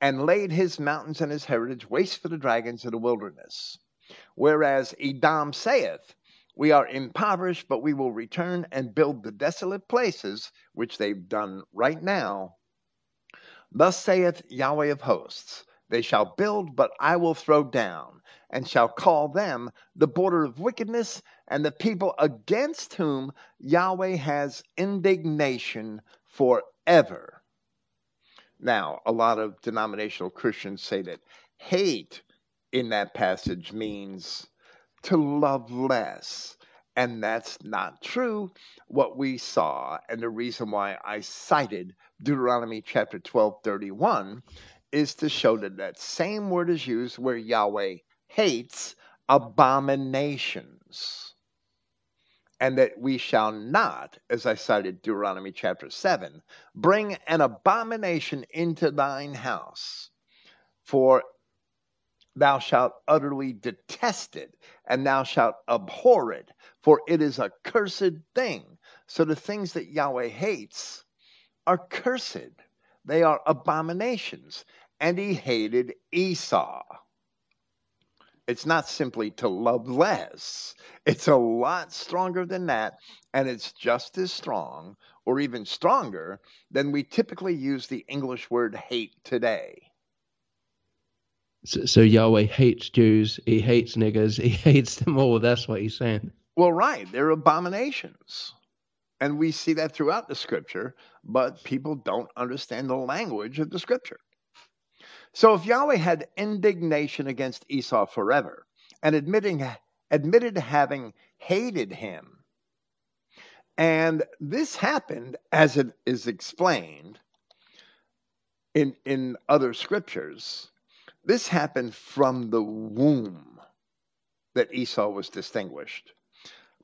and laid his mountains and his heritage waste for the dragons of the wilderness. Whereas Edom saith, We are impoverished, but we will return and build the desolate places, which they've done right now. Thus saith Yahweh of hosts They shall build, but I will throw down, and shall call them the border of wickedness, and the people against whom Yahweh has indignation forever. Now, a lot of denominational Christians say that hate in that passage means to love less. And that's not true. What we saw, and the reason why I cited Deuteronomy chapter 12, 31, is to show that that same word is used where Yahweh hates abominations. And that we shall not, as I cited Deuteronomy chapter 7, bring an abomination into thine house. For thou shalt utterly detest it, and thou shalt abhor it, for it is a cursed thing. So the things that Yahweh hates are cursed, they are abominations. And he hated Esau. It's not simply to love less, it's a lot stronger than that, and it's just as strong or even stronger than we typically use the English word hate today. So, so, Yahweh hates Jews, he hates niggers, he [LAUGHS] hates them all. That's what he's saying. Well, right. They're abominations. And we see that throughout the scripture, but people don't understand the language of the scripture. So if Yahweh had indignation against Esau forever and admitting, admitted having hated him, and this happened as it is explained in, in other scriptures this happened from the womb that Esau was distinguished.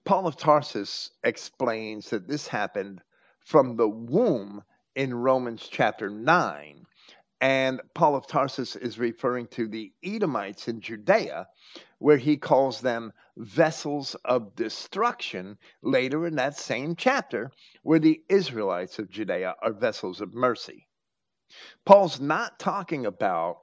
Paul of Tarsus explains that this happened from the womb in Romans chapter 9. And Paul of Tarsus is referring to the Edomites in Judea, where he calls them vessels of destruction later in that same chapter, where the Israelites of Judea are vessels of mercy. Paul's not talking about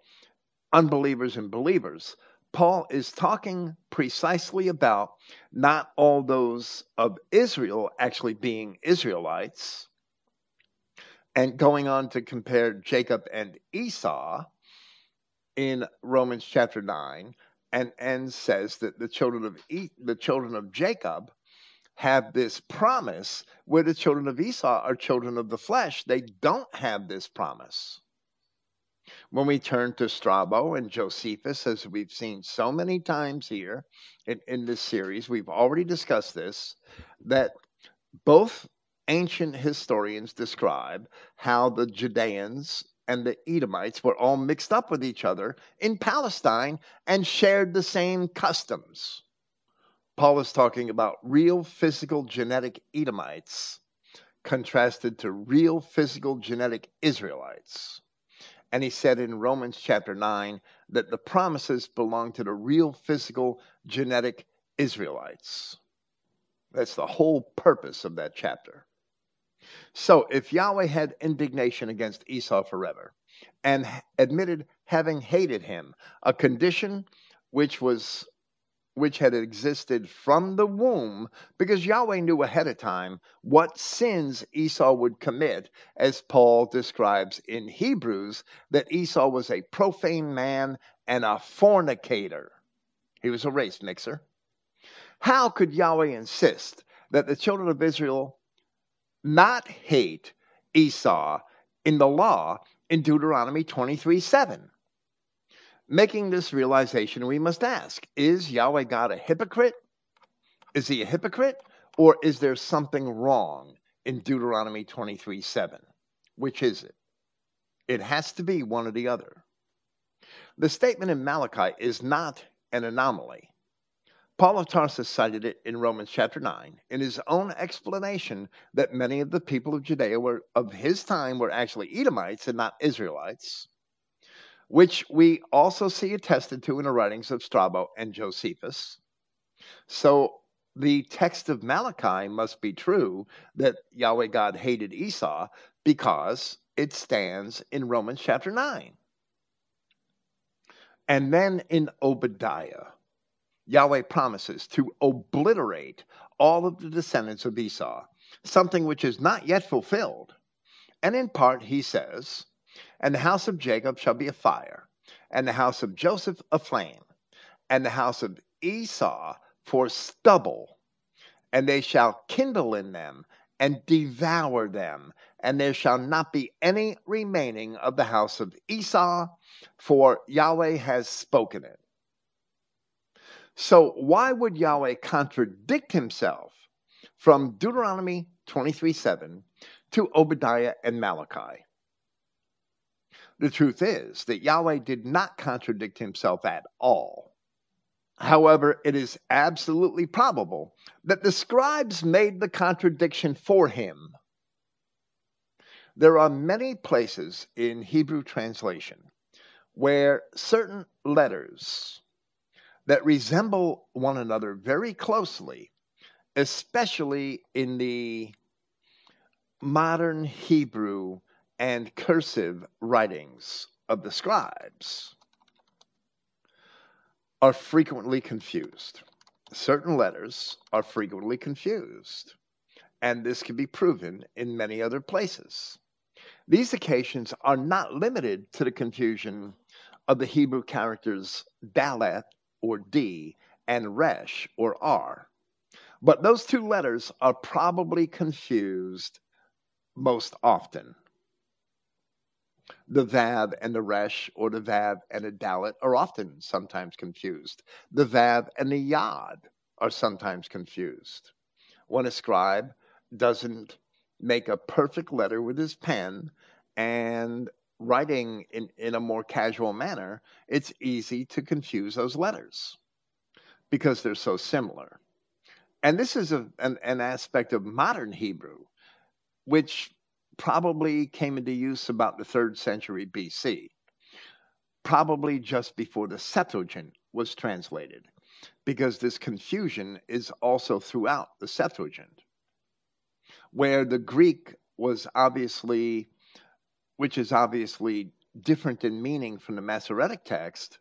unbelievers and believers. Paul is talking precisely about not all those of Israel actually being Israelites, and going on to compare Jacob and Esau in Romans chapter 9 and and says that the children of e- the children of Jacob have this promise where the children of Esau are children of the flesh. They don't have this promise. When we turn to Strabo and Josephus, as we've seen so many times here in, in this series, we've already discussed this, that both ancient historians describe how the Judeans and the Edomites were all mixed up with each other in Palestine and shared the same customs. Paul is talking about real physical genetic Edomites contrasted to real physical genetic Israelites. And he said in Romans chapter 9 that the promises belong to the real physical genetic Israelites. That's the whole purpose of that chapter. So if Yahweh had indignation against Esau forever and admitted having hated him, a condition which was which had existed from the womb, because Yahweh knew ahead of time what sins Esau would commit, as Paul describes in Hebrews that Esau was a profane man and a fornicator. He was a race mixer. How could Yahweh insist that the children of Israel not hate Esau in the law in Deuteronomy 23 7? making this realization, we must ask Is Yahweh God a hypocrite? Is he a hypocrite? Or is there something wrong in Deuteronomy 23 7? Which is it? It has to be one or the other. The statement in Malachi is not an anomaly. Paul of Tarsus cited it in Romans chapter 9 in his own explanation that many of the people of Judea were of his time were actually Edomites and not Israelites which we also see attested to in the writings of Strabo and Josephus. So the text of Malachi must be true that Yahweh God hated Esau because it stands in Romans chapter 9. And then in Obadiah, Yahweh promises to obliterate all of the descendants of Esau, something which is not yet fulfilled. And in part, he says, And the house of Jacob shall be a fire, and the house of Joseph a flame, and the house of Esau for stubble, and they shall kindle in them and devour them, and there shall not be any remaining of the house of Esau, for Yahweh has spoken it. So, why would Yahweh contradict himself from Deuteronomy 23 7 to Obadiah and Malachi? The truth is that Yahweh did not contradict himself at all. However, it is absolutely probable that the scribes made the contradiction for him. There are many places in Hebrew translation where certain letters that resemble one another very closely, especially in the modern Hebrew and cursive writings of the scribes are frequently confused. Certain letters are frequently confused, and this can be proven in many other places. These occasions are not limited to the confusion of the Hebrew characters Dalet or D and Resh or R, but those two letters are probably confused most often. The Vav and the Resh, or the Vav and the Dalet, are often sometimes confused. The Vav and the Yod are sometimes confused. When a scribe doesn't make a perfect letter with his pen and writing in, in a more casual manner, it's easy to confuse those letters because they're so similar. And this is a, an, an aspect of modern Hebrew, which probably came into use about the third century BC, probably just before the Septuagint was translated, because this confusion is also throughout the Septuagint, where the Greek was obviously, which is obviously different in meaning from the Masoretic text,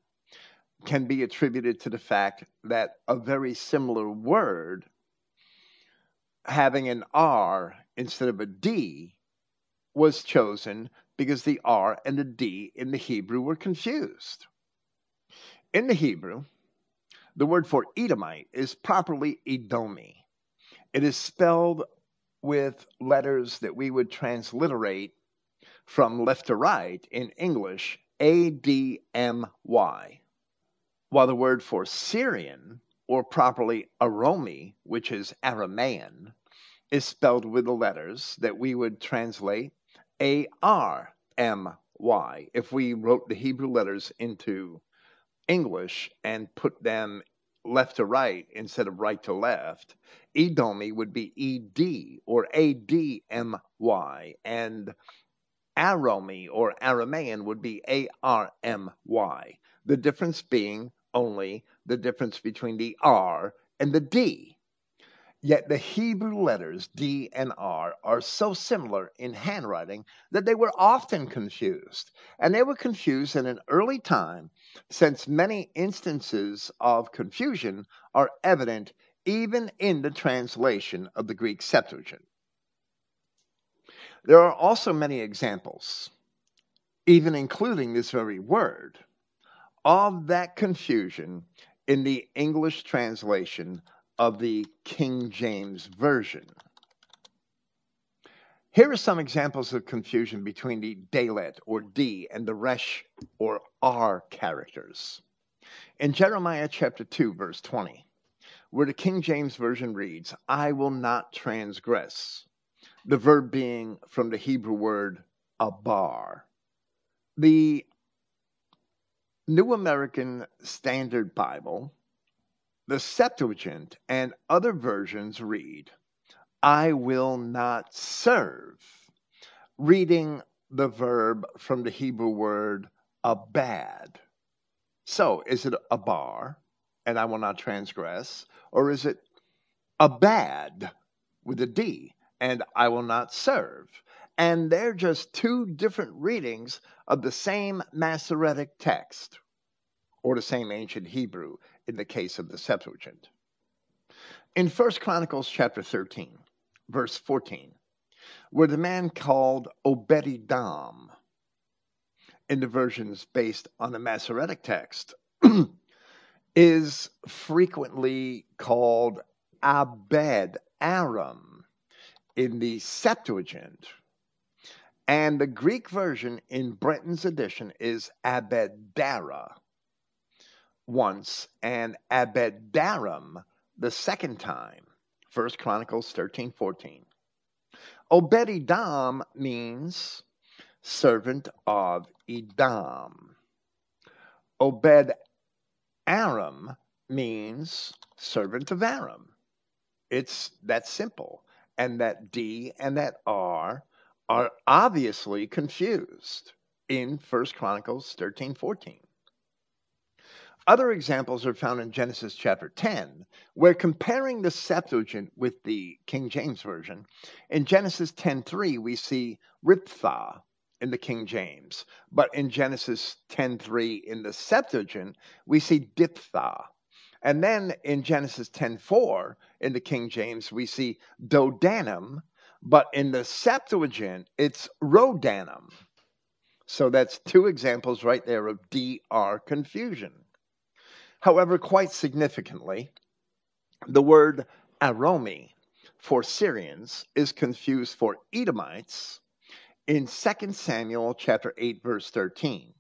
can be attributed to the fact that a very similar word having an R instead of a D was chosen because the R and the D in the Hebrew were confused. In the Hebrew, the word for Edomite is properly Edomi. It is spelled with letters that we would transliterate from left to right in English A D M Y, while the word for Syrian, or properly Aromi, which is Aramaean, is spelled with the letters that we would translate a R M Y. If we wrote the Hebrew letters into English and put them left to right instead of right to left, Edomi would be E D or A D M Y, and Aromi or Aramaean would be A R M Y. The difference being only the difference between the R and the D. Yet the Hebrew letters D and R are so similar in handwriting that they were often confused. And they were confused in an early time, since many instances of confusion are evident even in the translation of the Greek Septuagint. There are also many examples, even including this very word, of that confusion in the English translation of the King James Version. Here are some examples of confusion between the Dalet or D and the Resh or R characters. In Jeremiah chapter 2, verse 20, where the King James Version reads, I will not transgress, the verb being from the Hebrew word abar. The New American Standard Bible the Septuagint and other versions read, I will not serve, reading the verb from the Hebrew word abad. So, is it abar, and I will not transgress, or is it abad with a D, and I will not serve? And they're just two different readings of the same Masoretic text or the same ancient Hebrew in the case of the Septuagint. In 1 Chronicles chapter 13, verse 14, where the man called Obed-Edom, in the versions based on the Masoretic text, [CLEARS THROAT] is frequently called Abed Aram in the Septuagint. And the Greek version in Brenton's edition is Abedara once and Abed-daram the second time. First Chronicles 13 14. Obed-Edom means servant of Edom. Obed Aram means servant of Aram. It's that simple. And that D and that R are obviously confused in First Chronicles 13 14. Other examples are found in Genesis chapter 10, where comparing the Septuagint with the King James Version, in Genesis 10:3 we see Riphath in the King James, but in Genesis 10:3 in the Septuagint we see Diphthah. And then in Genesis 10:4 in the King James we see Dodanim, but in the Septuagint it's Rodanim. So that's two examples right there of DR confusion. However, quite significantly, the word Aromi for Syrians is confused for Edomites in 2 Samuel chapter 8 verse 13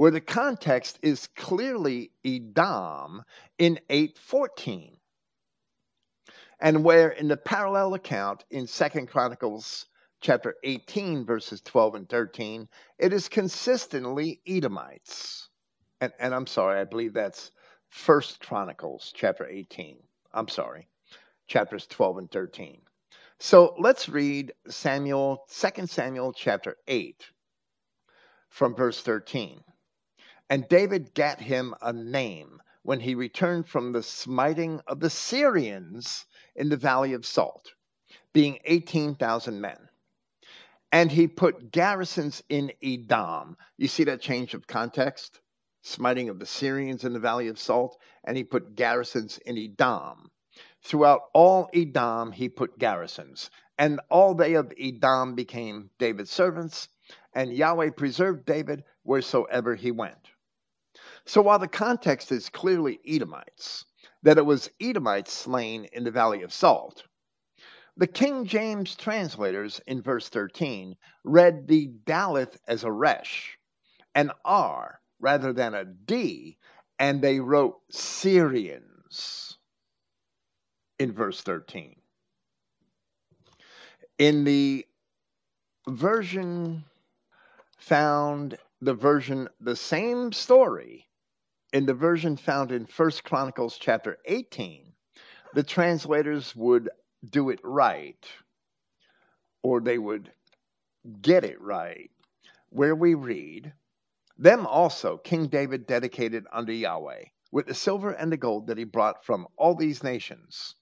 where the context is clearly Edom in 8:14 and where in the parallel account in 2 Chronicles chapter 18 verses 12 and 13 it is consistently Edomites and, and I'm sorry I believe that's First Chronicles chapter 18. I'm sorry, chapters 12 and 13. So let's read Samuel, 2 Samuel chapter 8 from verse 13. And David gat him a name when he returned from the smiting of the Syrians in the valley of Salt, being 18,000 men. And he put garrisons in Edom. You see that change of context? smiting of the Syrians in the Valley of Salt, and he put garrisons in Edom. Throughout all Edom, he put garrisons, and all they of Edom became David's servants, and Yahweh preserved David wheresoever he went. So while the context is clearly Edomites, that it was Edomites slain in the Valley of Salt, the King James translators in verse 13 read the Daleth as a resh, an R rather than a D, and they wrote Syrians in verse 13. In the version found, the version, the same story, in the version found in First Chronicles chapter 18, the translators would do it right, or they would get it right, where we read, them also King David dedicated unto Yahweh with the silver and the gold that he brought from all these nations,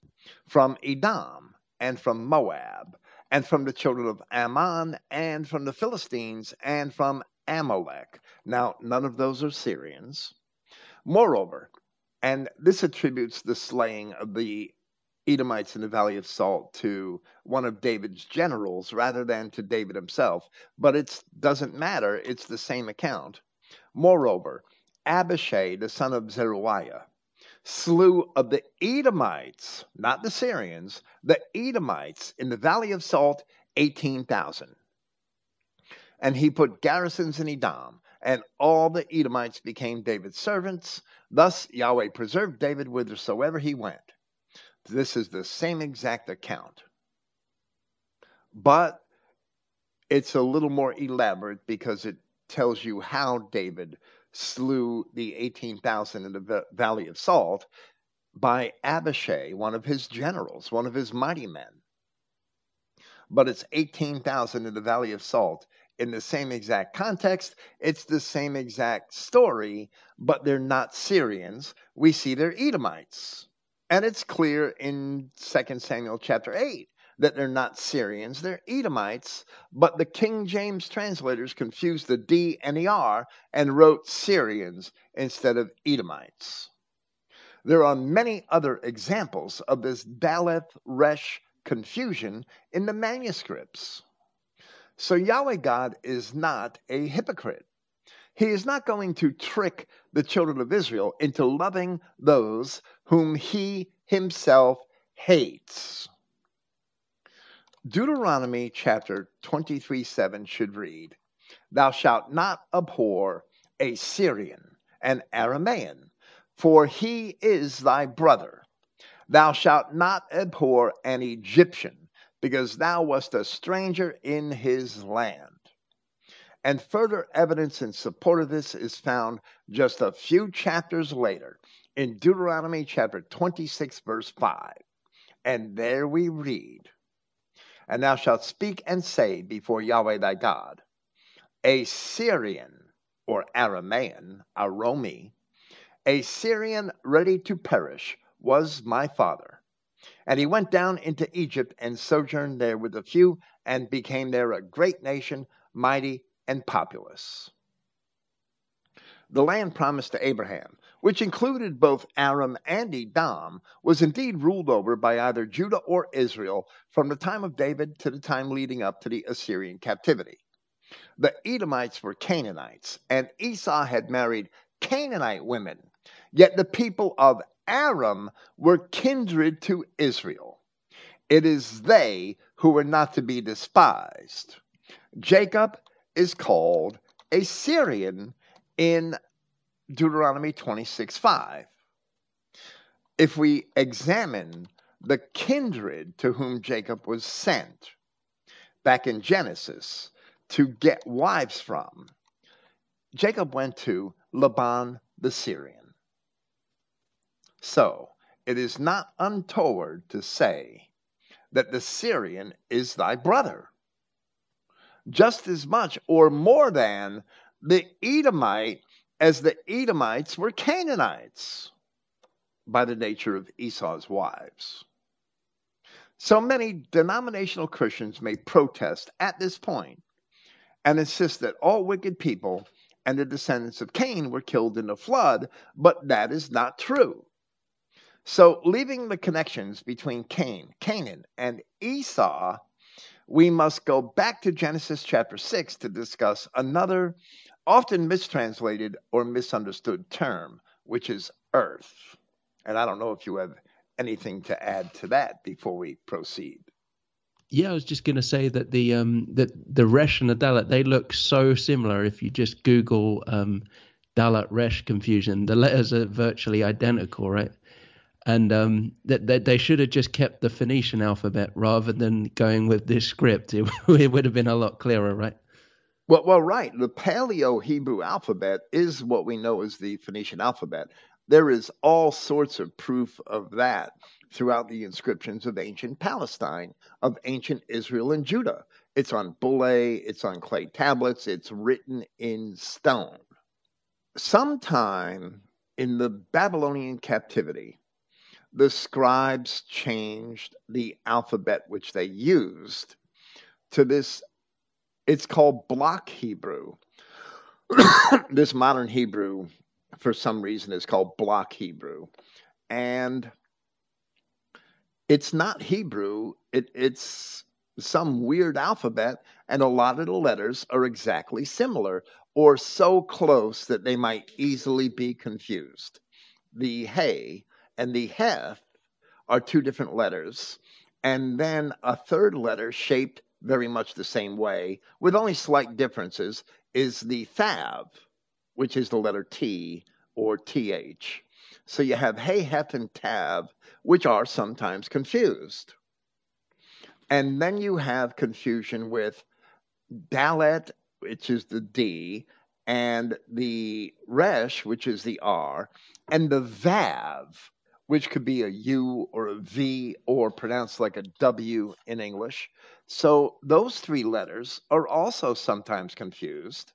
from Edom and from Moab, and from the children of Ammon, and from the Philistines, and from Amalek. Now, none of those are Syrians. Moreover, and this attributes the slaying of the Edomites in the Valley of Salt to one of David's generals rather than to David himself, but it doesn't matter. It's the same account. Moreover, Abishai, the son of Zeruiah, slew of the Edomites, not the Syrians, the Edomites in the valley of Salt, 18,000. And he put garrisons in Edom, and all the Edomites became David's servants. Thus Yahweh preserved David whithersoever he went. This is the same exact account. But it's a little more elaborate because it tells you how David slew the 18,000 in the Valley of Salt by Abishai, one of his generals, one of his mighty men. But it's 18,000 in the Valley of Salt in the same exact context. It's the same exact story, but they're not Syrians. We see they're Edomites. And it's clear in 2 Samuel chapter 8 that they're not Syrians, they're Edomites, but the King James translators confused the D and the R and wrote Syrians instead of Edomites. There are many other examples of this Daleth Resh confusion in the manuscripts. So Yahweh God is not a hypocrite. He is not going to trick the children of Israel into loving those whom he himself hates. Deuteronomy chapter 23 7 should read, Thou shalt not abhor a Syrian, an Aramaean, for he is thy brother. Thou shalt not abhor an Egyptian, because thou wast a stranger in his land. And further evidence in support of this is found just a few chapters later in Deuteronomy chapter 26, verse 5. And there we read, And thou shalt speak and say before Yahweh thy God, a Syrian or Aramaean, Romi, a Syrian ready to perish, was my father. And he went down into Egypt and sojourned there with a few, and became there a great nation, mighty and populous. The land promised to Abraham, which included both Aram and Edom, was indeed ruled over by either Judah or Israel from the time of David to the time leading up to the Assyrian captivity. The Edomites were Canaanites, and Esau had married Canaanite women. Yet the people of Aram were kindred to Israel. It is they who were not to be despised. Jacob is called a Syrian in Deuteronomy 26 5. If we examine the kindred to whom Jacob was sent back in Genesis, to get wives from, Jacob went to Laban the Syrian. So it is not untoward to say that the Syrian is thy brother, just as much or more than the Edomite, as the Edomites were Canaanites by the nature of Esau's wives. So many denominational Christians may protest at this point and insist that all wicked people and the descendants of Cain were killed in the flood, but that is not true. So, leaving the connections between Cain, Canaan, and Esau, we must go back to Genesis chapter 6 to discuss another often mistranslated or misunderstood term, which is earth. And I don't know if you have anything to add to that before we proceed. Yeah, I was just going to say that the um that the Resh and the Dalet they look so similar. If you just Google um, Dalet Resh confusion, the letters are virtually identical, right? And um, that they, they, should have just kept the Phoenician alphabet rather than going with this script. It, [LAUGHS] it would have been a lot clearer, right? Well, well, right. The Paleo Hebrew alphabet is what we know as the Phoenician alphabet. There is all sorts of proof of that throughout the inscriptions of ancient Palestine, of ancient Israel and Judah. It's on bullae, it's on clay tablets, it's written in stone. Sometime in the Babylonian captivity, the scribes changed the alphabet which they used to this, it's called block Hebrew. [COUGHS] this modern Hebrew, for some reason, is called block Hebrew. And it's not Hebrew, it, it's some weird alphabet, and a lot of the letters are exactly similar or so close that they might easily be confused. The hey and the heth are two different letters, and then a third letter shaped very much the same way, with only slight differences, is the thav, which is the letter T or TH. So you have Hey, Heth, and Tav, which are sometimes confused. And then you have confusion with Dalet, which is the D, and the Resh, which is the R, and the Vav, which could be a U or a V or pronounced like a W in English. So those three letters are also sometimes confused.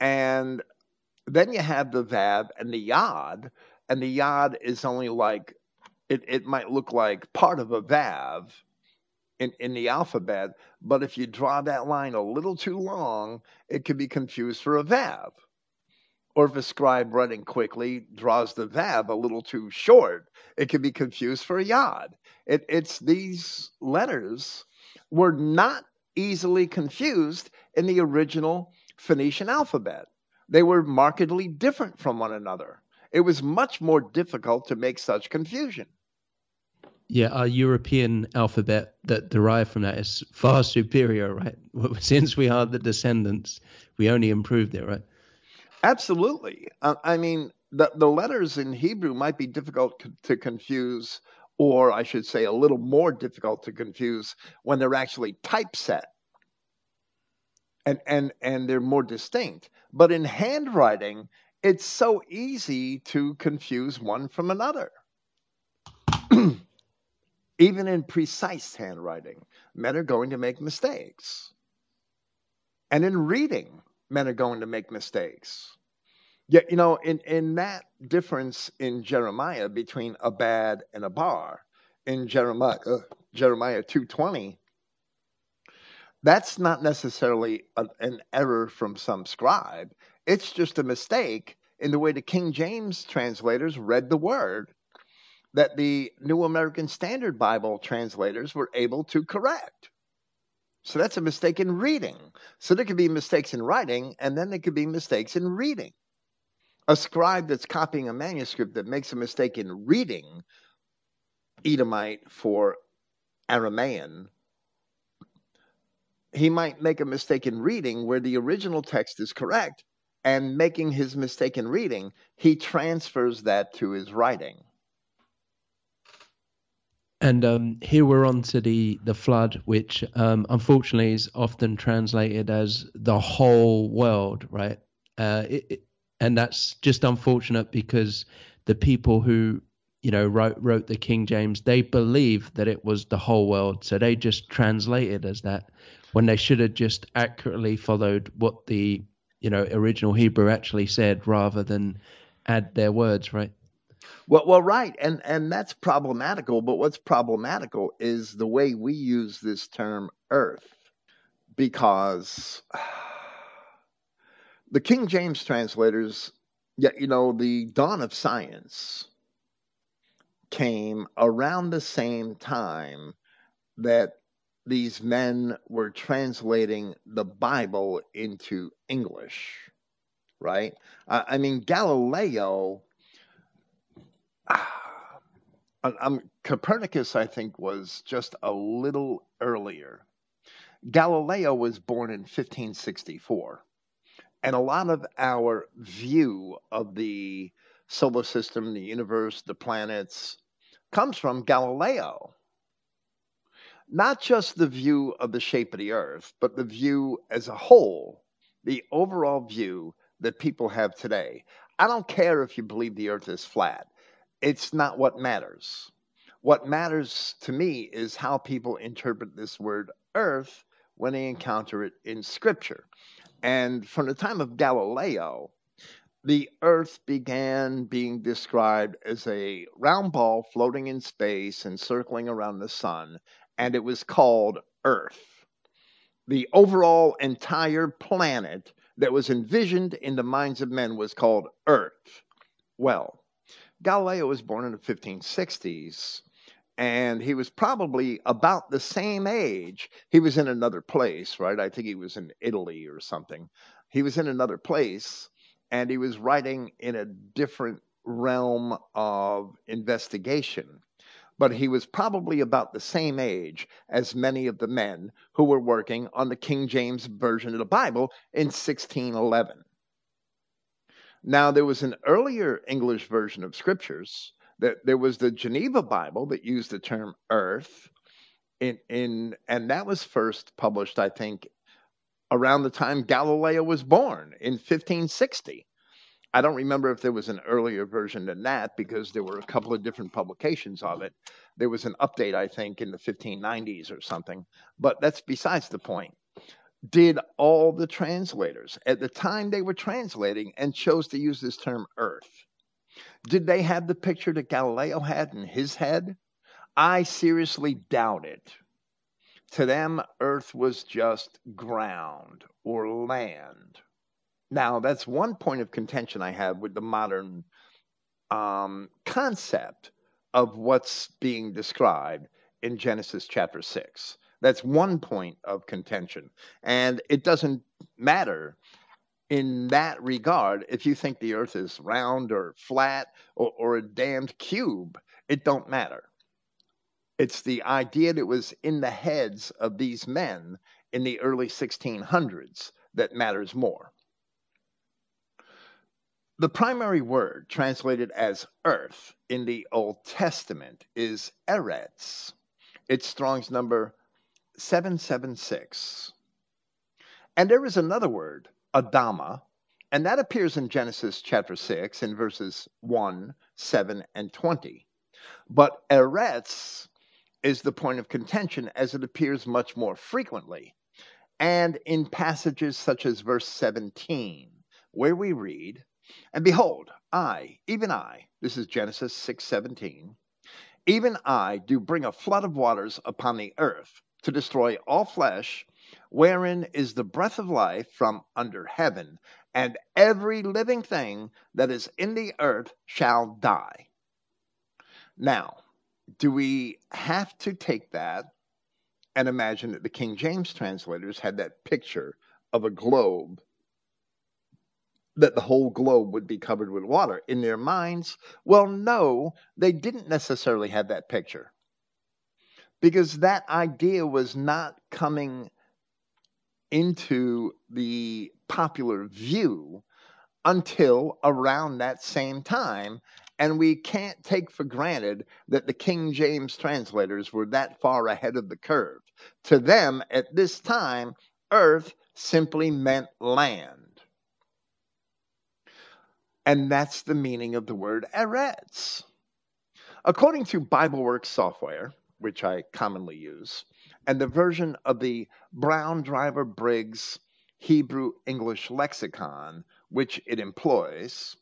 And then you have the Vav and the Yod, and the yod is only like it, it might look like part of a vav in, in the alphabet, but if you draw that line a little too long, it could be confused for a vav. Or if a scribe running quickly draws the vav a little too short, it can be confused for a yod. It, it's these letters were not easily confused in the original Phoenician alphabet. They were markedly different from one another. It was much more difficult to make such confusion. Yeah, our European alphabet that derived from that is far [LAUGHS] superior, right? Since we are the descendants, we only improved it, right? Absolutely. Uh, I mean, the, the letters in Hebrew might be difficult to confuse, or I should say, a little more difficult to confuse when they're actually typeset and, and, and they're more distinct. But in handwriting, it's so easy to confuse one from another. [CLEARS THROAT] Even in precise handwriting, men are going to make mistakes. And in reading, men are going to make mistakes. Yet, you know, in, in that difference in Jeremiah between abad and abar, in Jeremiah uh, Jeremiah 220, that's not necessarily a, an error from some scribe. It's just a mistake in the way the King James translators read the word that the New American Standard Bible translators were able to correct. So that's a mistake in reading. So there could be mistakes in writing, and then there could be mistakes in reading. A scribe that's copying a manuscript that makes a mistake in reading Edomite for Aramaean, he might make a mistake in reading where the original text is correct, and making his mistake in reading, he transfers that to his writing. And um, here we're on to the, the flood, which um, unfortunately is often translated as the whole world, right? Uh, it, it, and that's just unfortunate because the people who you know wrote wrote the King James they believed that it was the whole world, so they just translated as that when they should have just accurately followed what the you know original Hebrew actually said rather than add their words, right? Well, well, right, and and that's problematical. But what's problematical is the way we use this term "earth," because [SIGHS] the King James translators, yeah, you know, the dawn of science came around the same time that these men were translating the Bible into English, right? I mean, Galileo um, Copernicus, I think, was just a little earlier. Galileo was born in 1564. And a lot of our view of the solar system, the universe, the planets, comes from Galileo. Not just the view of the shape of the earth, but the view as a whole, the overall view that people have today. I don't care if you believe the earth is flat it's not what matters. What matters to me is how people interpret this word earth when they encounter it in scripture. And from the time of Galileo, the earth began being described as a round ball floating in space and circling around the sun, and it was called Earth. The overall entire planet that was envisioned in the minds of men was called Earth. Well, Galileo was born in the 1560s, and he was probably about the same age. He was in another place, right? I think he was in Italy or something. He was in another place, and he was writing in a different realm of investigation. But he was probably about the same age as many of the men who were working on the King James Version of the Bible in 1611. Now, there was an earlier English version of scriptures that there was the Geneva Bible that used the term earth in, in and that was first published, I think, around the time Galileo was born in 1560. I don't remember if there was an earlier version than that because there were a couple of different publications of it. There was an update, I think, in the 1590s or something, but that's besides the point did all the translators at the time they were translating and chose to use this term earth? Did they have the picture that Galileo had in his head? I seriously doubt it. To them, earth was just ground or land. Now, that's one point of contention I have with the modern um, concept of what's being described in Genesis chapter 6. That's one point of contention. And it doesn't matter in that regard if you think the earth is round or flat or, or a damned cube. It don't matter. It's the idea that was in the heads of these men in the early 1600s that matters more. The primary word translated as earth in the Old Testament is eretz. It's Strong's number 776. And there is another word, Adama, and that appears in Genesis chapter 6 in verses 1, 7, and 20. But Eretz is the point of contention as it appears much more frequently, and in passages such as verse 17, where we read, and behold, I, even I, this is Genesis 6:17, even I do bring a flood of waters upon the earth to destroy all flesh, wherein is the breath of life from under heaven, and every living thing that is in the earth shall die. Now, do we have to take that and imagine that the King James translators had that picture of a globe that the whole globe would be covered with water in their minds? Well, no, they didn't necessarily have that picture because that idea was not coming into the popular view until around that same time. And we can't take for granted that the King James translators were that far ahead of the curve. To them, at this time, earth simply meant land. And that's the meaning of the word eretz. According to BibleWorks software, which I commonly use, and the version of the Brown Driver Briggs Hebrew English lexicon, which it employs,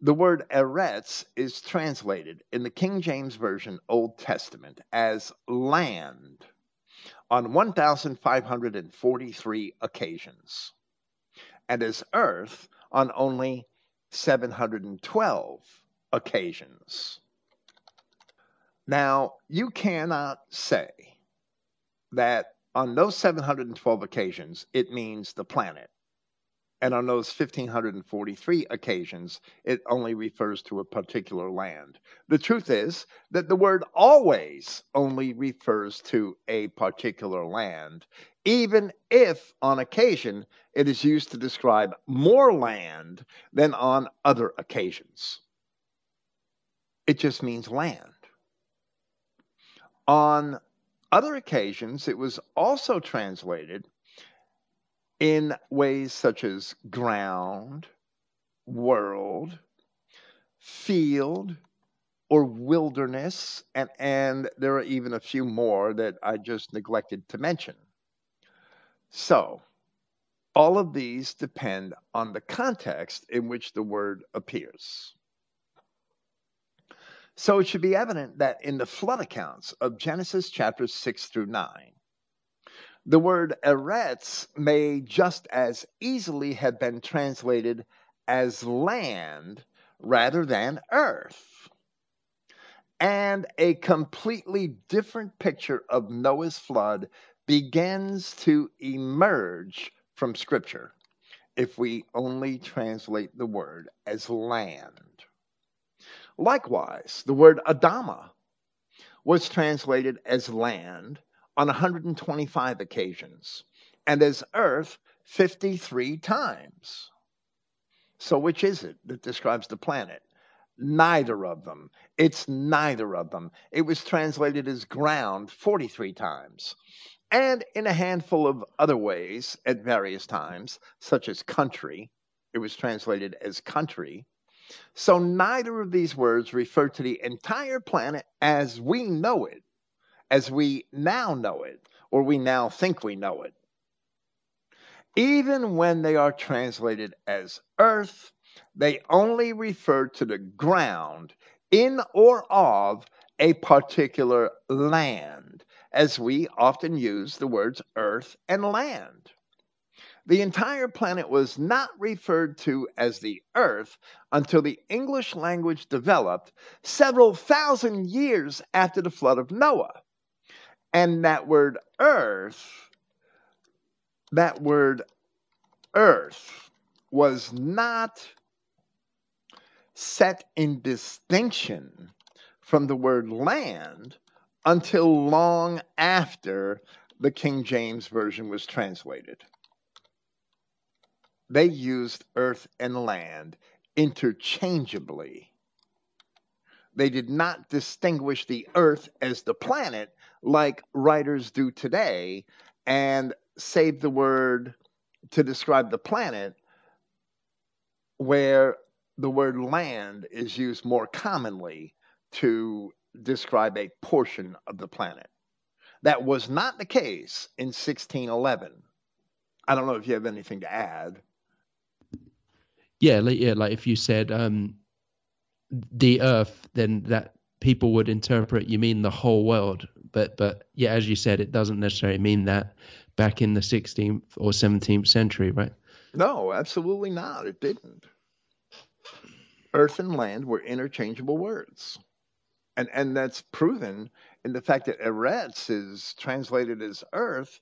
the word eretz is translated in the King James Version Old Testament as land on 1,543 occasions, and as earth on only 712 occasions. Now, you cannot say that on those 712 occasions it means the planet. And on those 1543 occasions, it only refers to a particular land. The truth is that the word always only refers to a particular land, even if on occasion it is used to describe more land than on other occasions. It just means land. On other occasions, it was also translated in ways such as ground, world, field, or wilderness, and, and there are even a few more that I just neglected to mention. So, all of these depend on the context in which the word appears. So it should be evident that in the flood accounts of Genesis chapters 6 through 9, the word eretz may just as easily have been translated as land rather than earth. And a completely different picture of Noah's flood begins to emerge from Scripture if we only translate the word as land. Likewise, the word Adama was translated as land on 125 occasions and as earth 53 times. So, which is it that describes the planet? Neither of them. It's neither of them. It was translated as ground 43 times. And in a handful of other ways at various times, such as country, it was translated as country. So neither of these words refer to the entire planet as we know it, as we now know it, or we now think we know it. Even when they are translated as earth, they only refer to the ground in or of a particular land, as we often use the words earth and land. The entire planet was not referred to as the Earth until the English language developed several thousand years after the flood of Noah. And that word Earth, that word Earth was not set in distinction from the word land until long after the King James Version was translated. They used earth and land interchangeably. They did not distinguish the earth as the planet like writers do today and save the word to describe the planet where the word land is used more commonly to describe a portion of the planet. That was not the case in 1611. I don't know if you have anything to add. Yeah, like, yeah, like if you said um, the Earth, then that people would interpret you mean the whole world. But but yeah, as you said, it doesn't necessarily mean that back in the 16th or 17th century, right? No, absolutely not. It didn't earth and land were interchangeable words. And, and that's proven in the fact that Eretz is translated as earth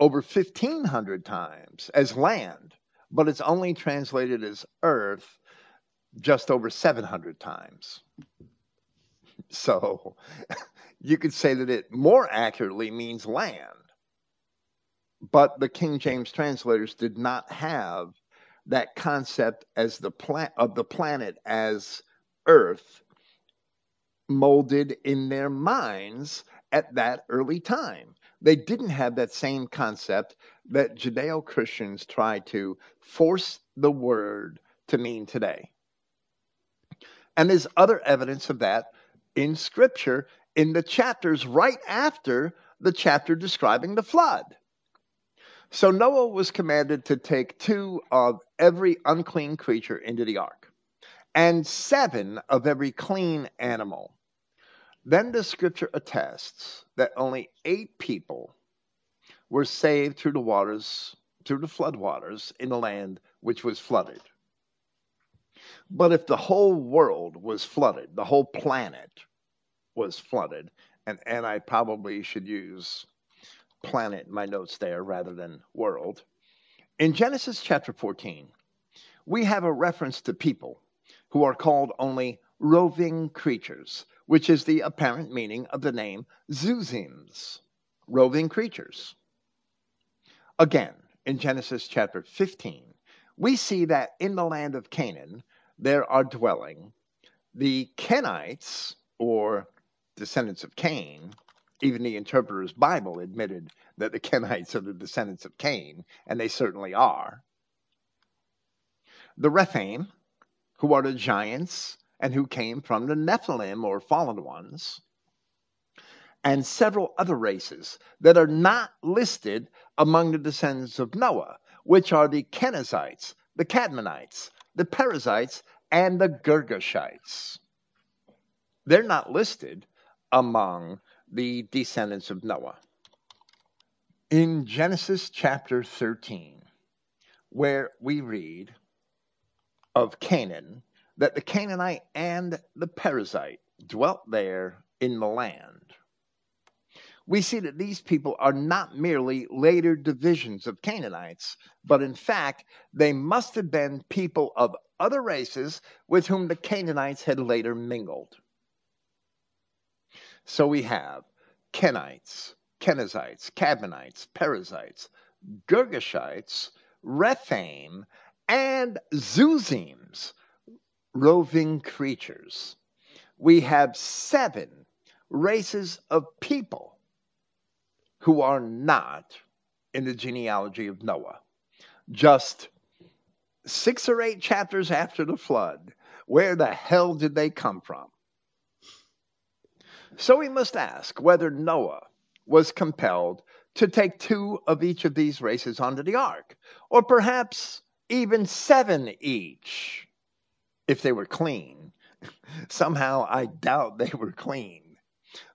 over 1,500 times as land, but it's only translated as earth just over 700 times. So [LAUGHS] you could say that it more accurately means land. But the King James translators did not have that concept as the plant of the planet as earth molded in their minds at that early time. They didn't have that same concept that Judeo Christians try to force the word to mean today. And there's other evidence of that in Scripture in the chapters right after the chapter describing the flood. So Noah was commanded to take two of every unclean creature into the ark, and seven of every clean animal. Then the scripture attests that only eight people were saved through the waters, through the flood waters in the land which was flooded. But if the whole world was flooded, the whole planet was flooded, and, and I probably should use planet in my notes there rather than world. In Genesis chapter 14, we have a reference to people who are called only roving creatures, which is the apparent meaning of the name Zuzims, roving creatures. Again, in Genesis chapter 15, we see that in the land of Canaan there are dwelling the Kenites, or descendants of Cain, even the interpreter's Bible admitted that the Kenites are the descendants of Cain, and they certainly are. The Rephaim, who are the giants and who came from the Nephilim or fallen ones, and several other races that are not listed among the descendants of Noah, which are the Kenizzites, the Cadmonites, the Perizzites, and the Girgashites. They're not listed among the descendants of Noah. In Genesis chapter 13, where we read of Canaan, that the Canaanite and the Perizzite dwelt there in the land. We see that these people are not merely later divisions of Canaanites, but in fact, they must have been people of other races with whom the Canaanites had later mingled. So we have Kenites, Kenizzites, Cadmonites, Perizzites, Girgashites, Rephaim, and Zuzims, roving creatures. We have seven races of people who are not in the genealogy of Noah. Just six or eight chapters after the flood, where the hell did they come from? So we must ask whether Noah was compelled to take two of each of these races onto the ark, or perhaps even seven each, if they were clean. [LAUGHS] Somehow I doubt they were clean.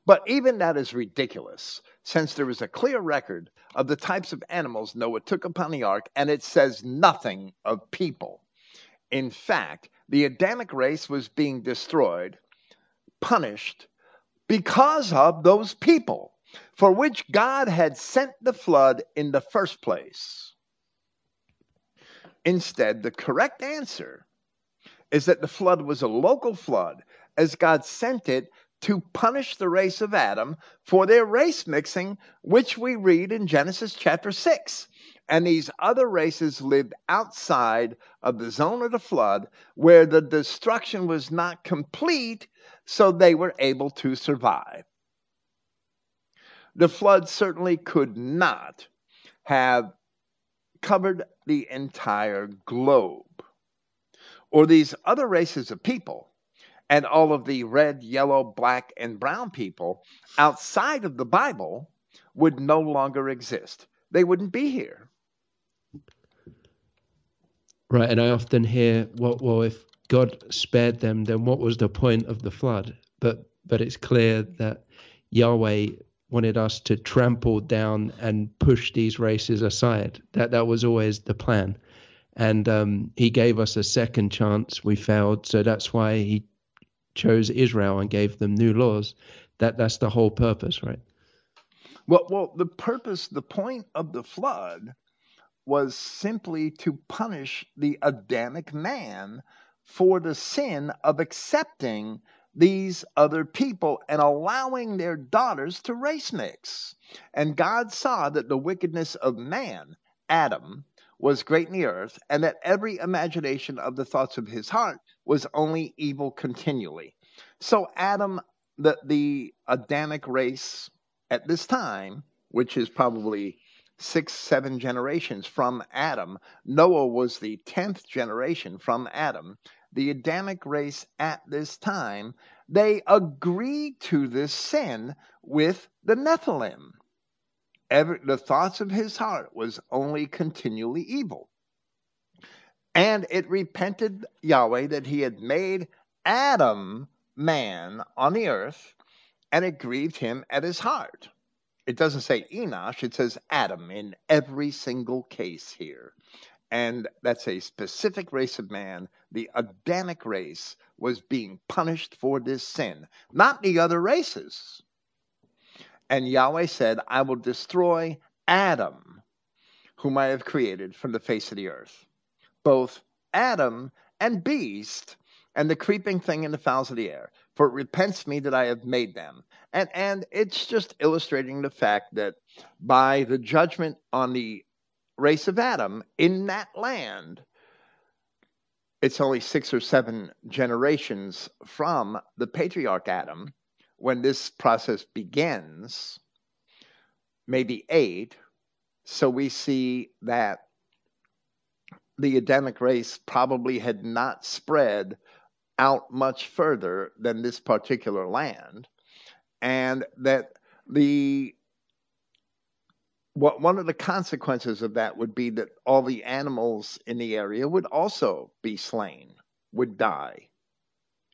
But even that is ridiculous, since there is a clear record of the types of animals Noah took upon the ark, and it says nothing of people. In fact, the Adamic race was being destroyed, punished, because of those people for which God had sent the flood in the first place. Instead, the correct answer is that the flood was a local flood, as God sent it to punish the race of Adam for their race mixing, which we read in Genesis chapter 6. And these other races lived outside of the zone of the flood where the destruction was not complete, so they were able to survive. The flood certainly could not have covered the entire globe. Or these other races of people and all of the red, yellow, black, and brown people outside of the Bible would no longer exist. They wouldn't be here. Right, and I often hear, well, well, if God spared them, then what was the point of the flood? But but it's clear that Yahweh wanted us to trample down and push these races aside. That that was always the plan, and um, He gave us a second chance. We failed, so that's why He chose Israel and gave them new laws. That that's the whole purpose, right? Well, well, the purpose, the point of the flood was simply to punish the Adamic man for the sin of accepting these other people and allowing their daughters to race mix. And God saw that the wickedness of man, Adam, was great in the earth, and that every imagination of the thoughts of his heart was only evil continually. So, Adam, the, the Adamic race at this time, which is probably six, seven generations from Adam, Noah was the tenth generation from Adam. The Adamic race at this time, they agreed to this sin with the Nephilim. The thoughts of his heart was only continually evil. And it repented Yahweh that he had made Adam man on the earth, and it grieved him at his heart. It doesn't say Enosh, it says Adam in every single case here. And that's a specific race of man. The Adamic race was being punished for this sin, not the other races. And Yahweh said, I will destroy Adam, whom I have created from the face of the earth. Both Adam and beast and the creeping thing in the fowls of the air, for it repents me that I have made them. And and it's just illustrating the fact that by the judgment on the race of Adam in that land, it's only six or seven generations from the patriarch Adam when this process begins, maybe eight. So we see that the Adamic race probably had not spread out much further than this particular land, and that the what one of the consequences of that would be that all the animals in the area would also be slain, would die,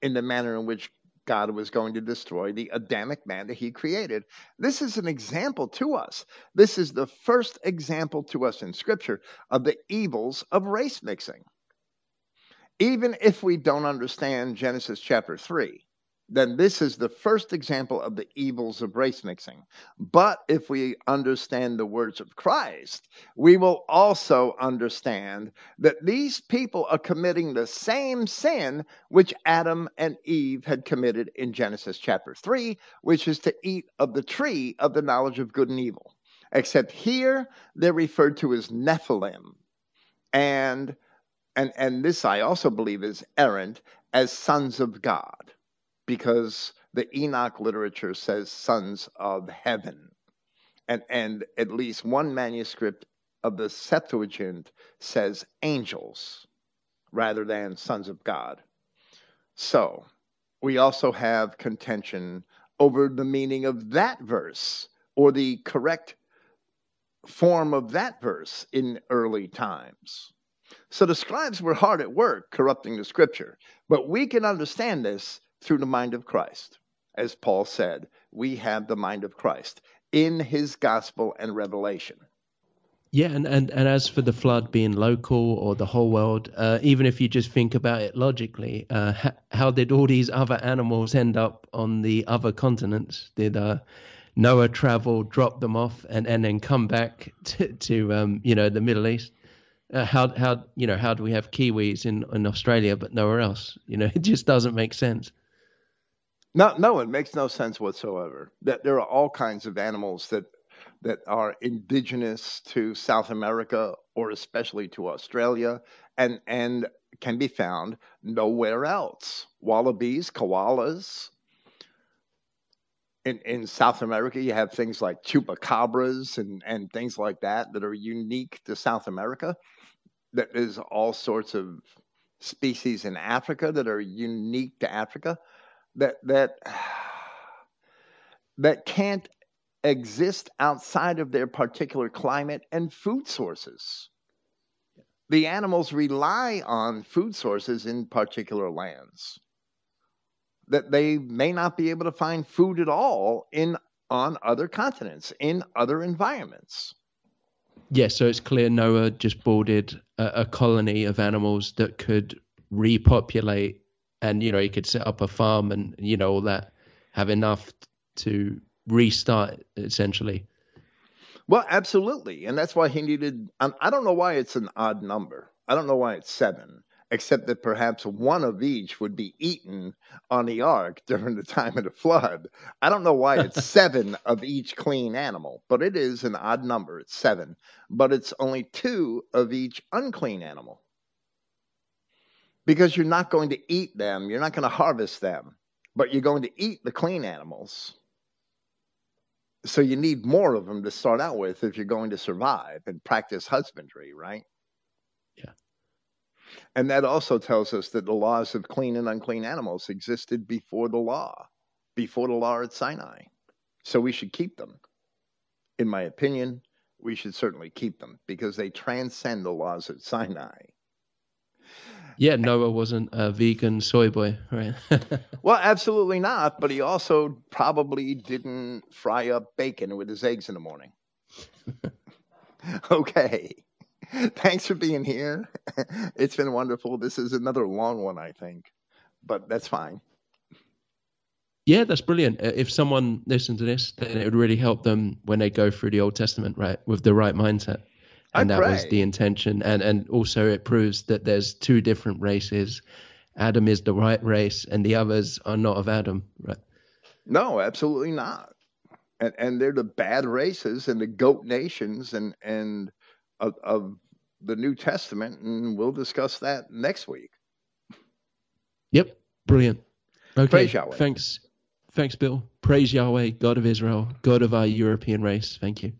in the manner in which God was going to destroy the Adamic man that he created. This is an example to us. This is the first example to us in Scripture of the evils of race mixing. Even if we don't understand Genesis chapter 3, then this is the first example of the evils of race mixing. But if we understand the words of Christ, we will also understand that these people are committing the same sin which Adam and Eve had committed in Genesis chapter 3, which is to eat of the tree of the knowledge of good and evil. Except here they're referred to as Nephilim. And and, and this I also believe is errant as sons of God because the Enoch literature says sons of heaven. And, and at least one manuscript of the Septuagint says angels rather than sons of God. So we also have contention over the meaning of that verse or the correct form of that verse in early times. So the scribes were hard at work corrupting the scripture, but we can understand this through the mind of Christ. As Paul said, we have the mind of Christ. in his gospel and revelation. Yeah, and, and, and as for the flood being local or the whole world, uh, even if you just think about it logically, uh, how, how, did all these other animals end up on the other continents? Did uh, Noah travel, drop them off, and, and then come back [LAUGHS] to, to um, you know the Middle East? Uh, how how you know how do we have kiwis in, in Australia but nowhere else? You know, [LAUGHS] it just doesn't make sense. No, no, it makes no sense whatsoever. That there are all kinds of animals that that are indigenous to South America or especially to Australia and, and can be found nowhere else. Wallabies, koalas. In, in South America, you have things like chupacabras and, and things like that that are unique to South America. There's all sorts of species in Africa that are unique to Africa that that [SIGHS] that can't exist outside of their particular climate and food sources. The animals rely on food sources in particular lands that they may not be able to find food at all in on other continents in other environments. Yeah, so it's clear Noah just boarded a, a colony of animals that could repopulate, and you know he could set up a farm and you know all that, have enough to restart essentially. Well, absolutely, and that's why he needed. I don't know why it's an odd number. I don't know why it's seven, except that perhaps one of each would be eaten on the ark during the time of the flood. I don't know why [LAUGHS] it's seven of each clean animal, but it is an odd number. It's seven, but it's only two of each unclean animal because you're not going to eat them. You're not going to harvest them, but you're going to eat the clean animals so you need more of them to start out with if you're going to survive and practice husbandry, right? Yeah. And that also tells us that the laws of clean and unclean animals existed before the law, before the law at Sinai. So we should keep them. In my opinion, we should certainly keep them because they transcend the laws at Sinai. Yeah, Noah wasn't a vegan soy boy, right? [LAUGHS] well, absolutely not. But he also probably didn't fry up bacon with his eggs in the morning. [LAUGHS] okay. Thanks for being here. It's been wonderful. This is another long one, I think, but that's fine. Yeah, that's brilliant. Uh, if someone listened to this, then it would really help them when they go through the Old Testament, right, with the right mindset and I that pray. was the intention. And and also it proves that there's two different races. Adam is the right race, and the others are not of Adam. Right? No, absolutely not. And and they're the bad races and the goat nations and and of, of the New Testament, and we'll discuss that next week. Yep, brilliant. Okay, thanks, thanks, Bill. Praise Yahweh, God of Israel, God of our European race. Thank you.